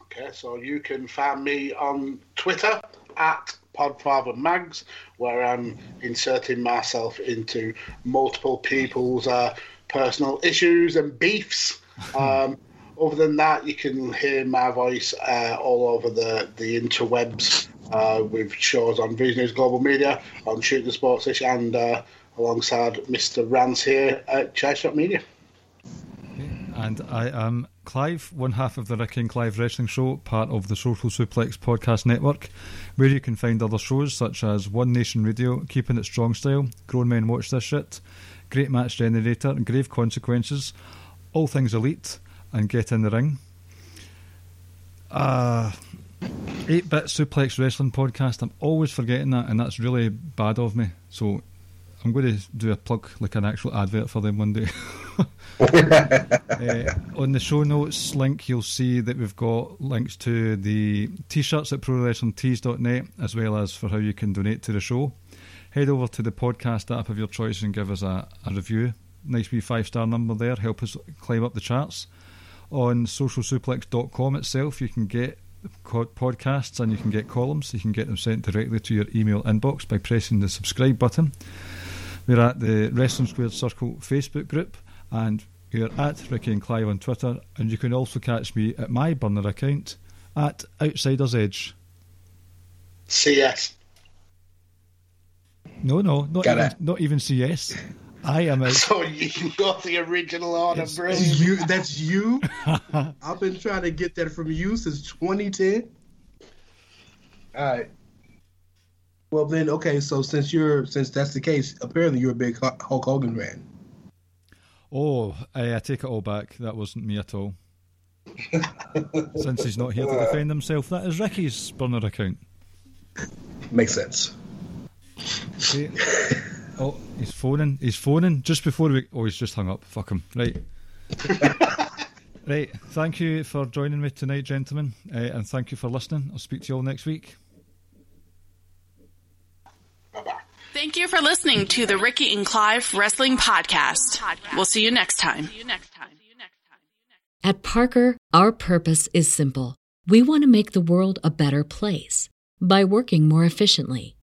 Okay, so you can find me on Twitter at PodfatherMags, where I'm inserting myself into multiple people's uh, personal issues and beefs. <laughs> Um, other than that, you can hear my voice uh, all over the, the interwebs uh, with shows on Vision News Global Media, on Shoot the Sports Ish, and uh, alongside Mr. Rance here at Chai Shop Media. And I am Clive, one half of the Ricky and Clive Wrestling Show, part of the Social Suplex Podcast Network, where you can find other shows such as One Nation Radio, Keeping It Strong Style, Grown Men Watch This Shit, Great Match Generator, Grave Consequences, All Things Elite, and Get in the Ring. Uh, 8 Bit Suplex Wrestling Podcast, I'm always forgetting that, and that's really bad of me. So I'm going to do a plug like an actual advert for them one day. <laughs> Uh, on the show notes link, you'll see that we've got links to the t-shirts at prowrestlingtees.net as well as for how you can donate to the show. Head over to the podcast app of your choice and give us a, a review. Nice wee five star number there. Help us climb up the charts. On socialsuplex.com itself, you can get podcasts and you can get columns. You can get them sent directly to your email inbox by pressing the subscribe button. We're at the Wrestling Squared Circle Facebook group and we're at Ricky and Clive on Twitter. And you can also catch me at my burner account at Outsiders Edge. CS. No, no, not even, not even CS. I am a. So you got the original order, It's- brilliant. you, that's you. <laughs> I've been trying to get that from you since 2010. All right. Well then, okay. So since you're since that's the case, apparently you're a big Hulk Hulk Hogan fan. Oh, I, I take it all back. That wasn't me at all. <laughs> Since he's not here to defend himself, that is Ricky's burner account. Makes sense. Okay. <laughs> oh, he's phoning. He's phoning just before we. Oh, he's just hung up. Fuck him. Right. <laughs> right. Thank you for joining me tonight, gentlemen, uh, and thank you for listening. I'll speak to you all next week. Thank you for listening to the Ricky and Clive Wrestling Podcast. We'll see you next time. At Parker, our purpose is simple. We want to make the world a better place by working more efficiently,